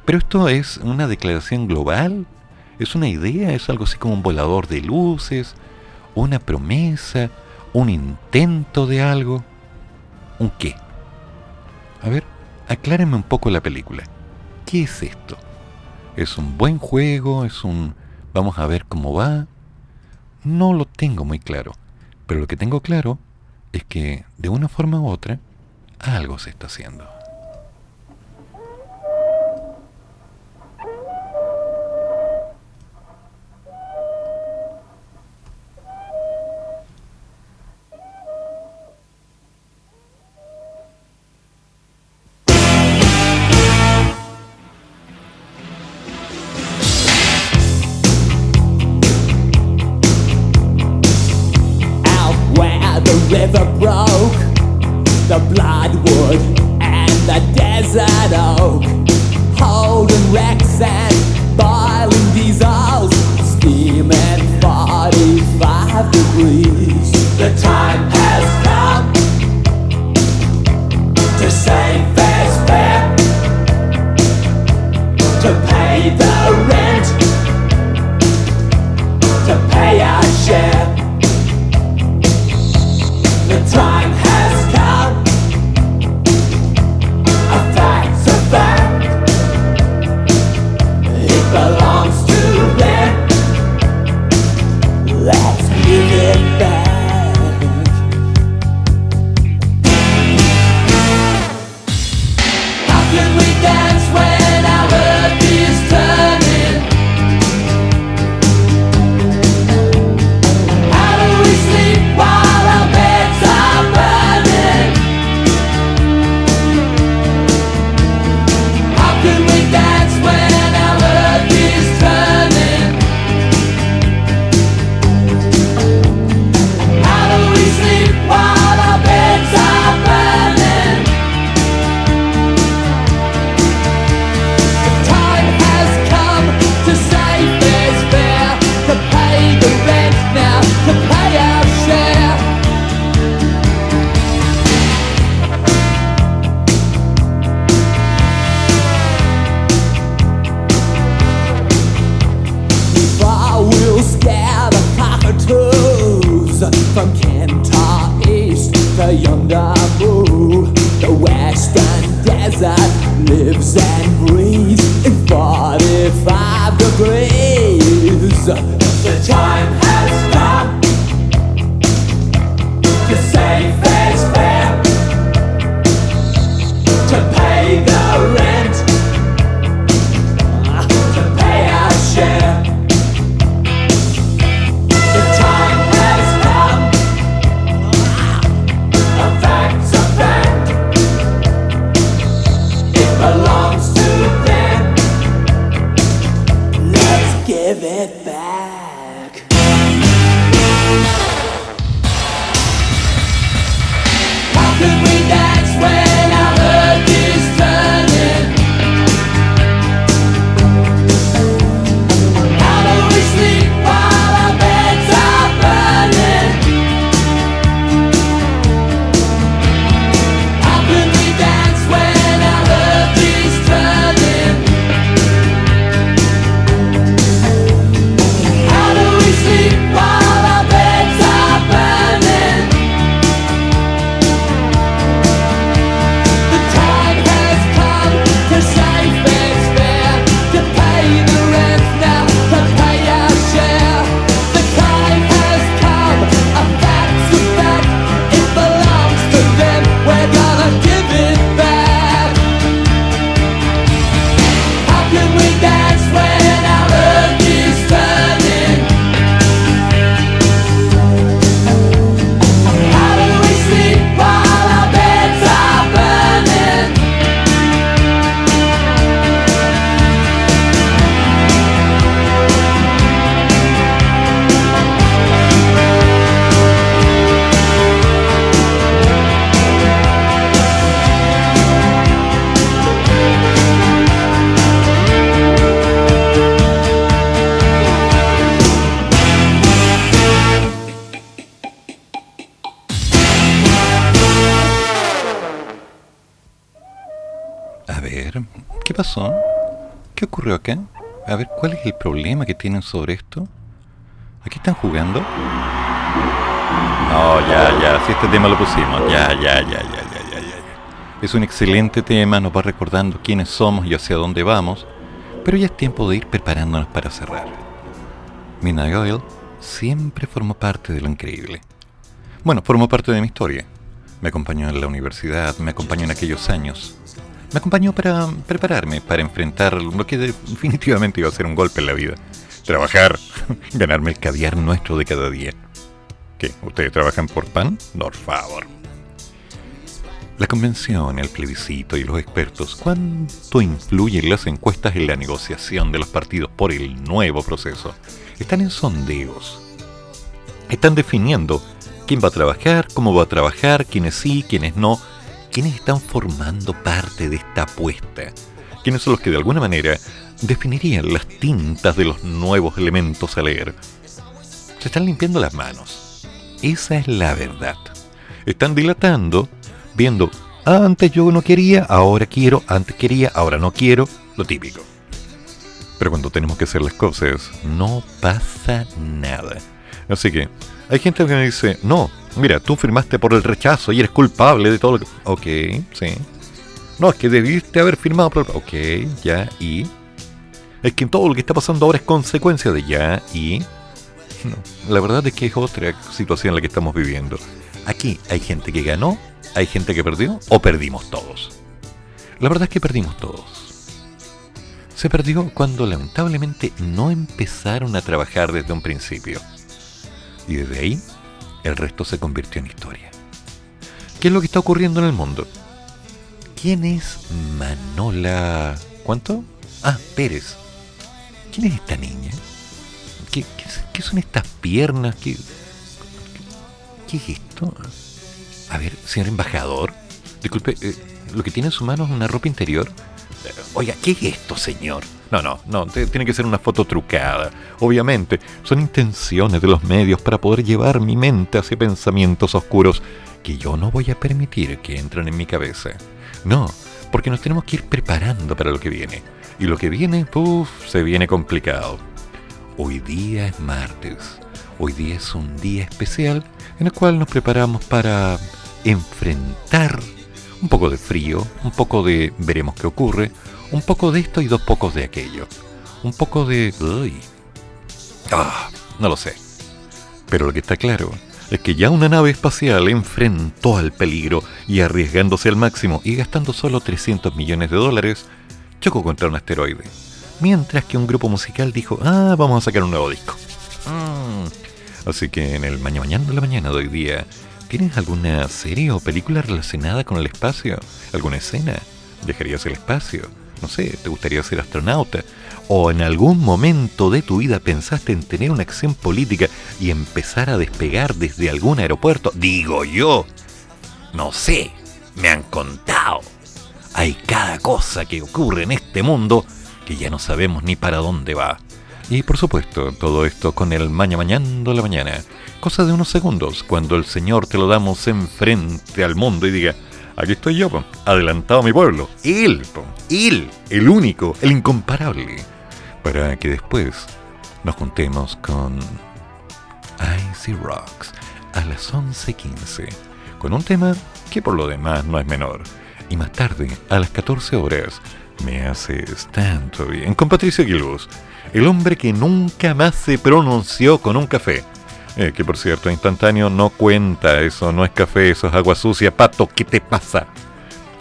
Pero esto es una declaración global, es una idea, es algo así como un volador de luces, una promesa, un intento de algo. ¿Un qué? A ver, aclárenme un poco la película. ¿Qué es esto? ¿Es un buen juego? ¿Es un... vamos a ver cómo va? No lo tengo muy claro. Pero lo que tengo claro es que, de una forma u otra, algo se está haciendo. A ver, ¿cuál es el problema que tienen sobre esto? ¿Aquí están jugando? No, ya, ya, si este tema lo pusimos, ya, ya, ya, ya, ya, ya, ya. ya. Es un excelente tema, nos va recordando quiénes somos y hacia dónde vamos, pero ya es tiempo de ir preparándonos para cerrar. Midnight Oil siempre formó parte de lo increíble. Bueno, formó parte de mi historia. Me acompañó en la universidad, me acompañó en aquellos años. Me acompañó para prepararme, para enfrentar lo que definitivamente iba a ser un golpe en la vida. Trabajar, ganarme el caviar nuestro de cada día. ¿Qué? ¿Ustedes trabajan por pan? Por favor. La convención, el plebiscito y los expertos, ¿cuánto influyen las encuestas en la negociación de los partidos por el nuevo proceso? Están en sondeos. Están definiendo quién va a trabajar, cómo va a trabajar, quiénes sí, quiénes no, quiénes están formando parte de esta apuesta, quiénes son los que de alguna manera definirían las tintas de los nuevos elementos a leer. Se están limpiando las manos. Esa es la verdad. Están dilatando, viendo, "Ah, antes yo no quería, ahora quiero, antes quería, ahora no quiero, lo típico. Pero cuando tenemos que hacer las cosas, no pasa nada. Así que, hay gente que me dice, no, mira, tú firmaste por el rechazo y eres culpable de todo lo que... Ok, sí. No, es que debiste haber firmado por el... Ok, ya, y... Es que todo lo que está pasando ahora es consecuencia de ya, y... No, la verdad es que es otra situación en la que estamos viviendo. Aquí hay gente que ganó, hay gente que perdió, o perdimos todos. La verdad es que perdimos todos. Se perdió cuando lamentablemente no empezaron a trabajar desde un principio. Y desde ahí, el resto se convirtió en historia. ¿Qué es lo que está ocurriendo en el mundo? ¿Quién es Manola... ¿Cuánto? Ah, Pérez. ¿Quién es esta niña? ¿Qué, son estas piernas? ¿Qué, ¿Qué es esto? A ver, señor embajador. Disculpe, eh, lo que tiene en su mano es una ropa interior. Oiga, ¿qué es esto, señor? No, no, no, tiene que ser una foto trucada. Obviamente, son intenciones de los medios para poder llevar mi mente hacia pensamientos oscuros que yo no voy a permitir que entren en mi cabeza. No, porque nos tenemos que ir preparando para lo que viene. Y lo que viene, uff, se viene complicado. Hoy día es martes. Hoy día es un día especial en el cual nos preparamos para enfrentar un poco de frío, un poco de veremos qué ocurre, un poco de esto y dos pocos de aquello. Un poco de... Uy. Ah, no lo sé. Pero lo que está claro es que ya una nave espacial enfrentó al peligro y arriesgándose al máximo y gastando solo 300 millones de dólares, chocó contra un asteroide. Mientras que un grupo musical dijo, ah, vamos a sacar un nuevo disco. Mm. Así que en el mañana, mañana de la mañana de hoy día, ¿tienes alguna serie o película relacionada con el espacio? ¿Alguna escena? ¿Viajarías al espacio? No sé, ¿te gustaría ser astronauta? ¿O en algún momento de tu vida pensaste en tener una acción política y empezar a despegar desde algún aeropuerto? Digo yo. No sé, me han contado. Hay cada cosa que ocurre en este mundo que ya no sabemos ni para dónde va. Y por supuesto, todo esto con el maña mañando la mañana. Cosa de unos segundos, cuando el Señor te lo damos enfrente al mundo y diga, aquí estoy yo, adelantado a mi pueblo. Él, él, el único, el incomparable. Para que después nos juntemos con Icy Rocks a las 11.15, con un tema que por lo demás no es menor. Y más tarde, a las 14 horas, me haces tanto bien con Patricio Aguiluz, el hombre que nunca más se pronunció con un café. Eh, que por cierto, instantáneo no cuenta, eso no es café, eso es agua sucia. Pato, ¿qué te pasa?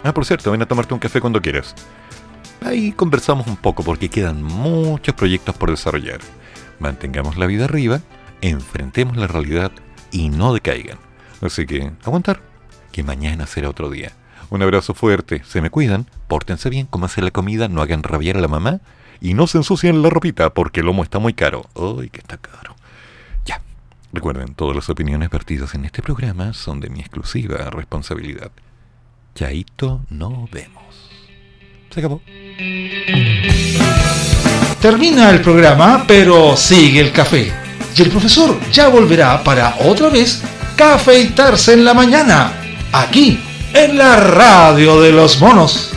Ah, por cierto, ven a tomarte un café cuando quieras. Ahí conversamos un poco porque quedan muchos proyectos por desarrollar. Mantengamos la vida arriba, enfrentemos la realidad y no decaigan. Así que, aguantar, que mañana será otro día. Un abrazo fuerte, se me cuidan, pórtense bien, hacer la comida, no hagan rabiar a la mamá y no se ensucien la ropita porque el lomo está muy caro. ¡Ay, que está caro! Ya. Recuerden, todas las opiniones vertidas en este programa son de mi exclusiva responsabilidad. Chaito, no vemos. Se acabó. Termina el programa, pero sigue el café. Y el profesor ya volverá para otra vez cafeitarse en la mañana, aquí, en la radio de los monos.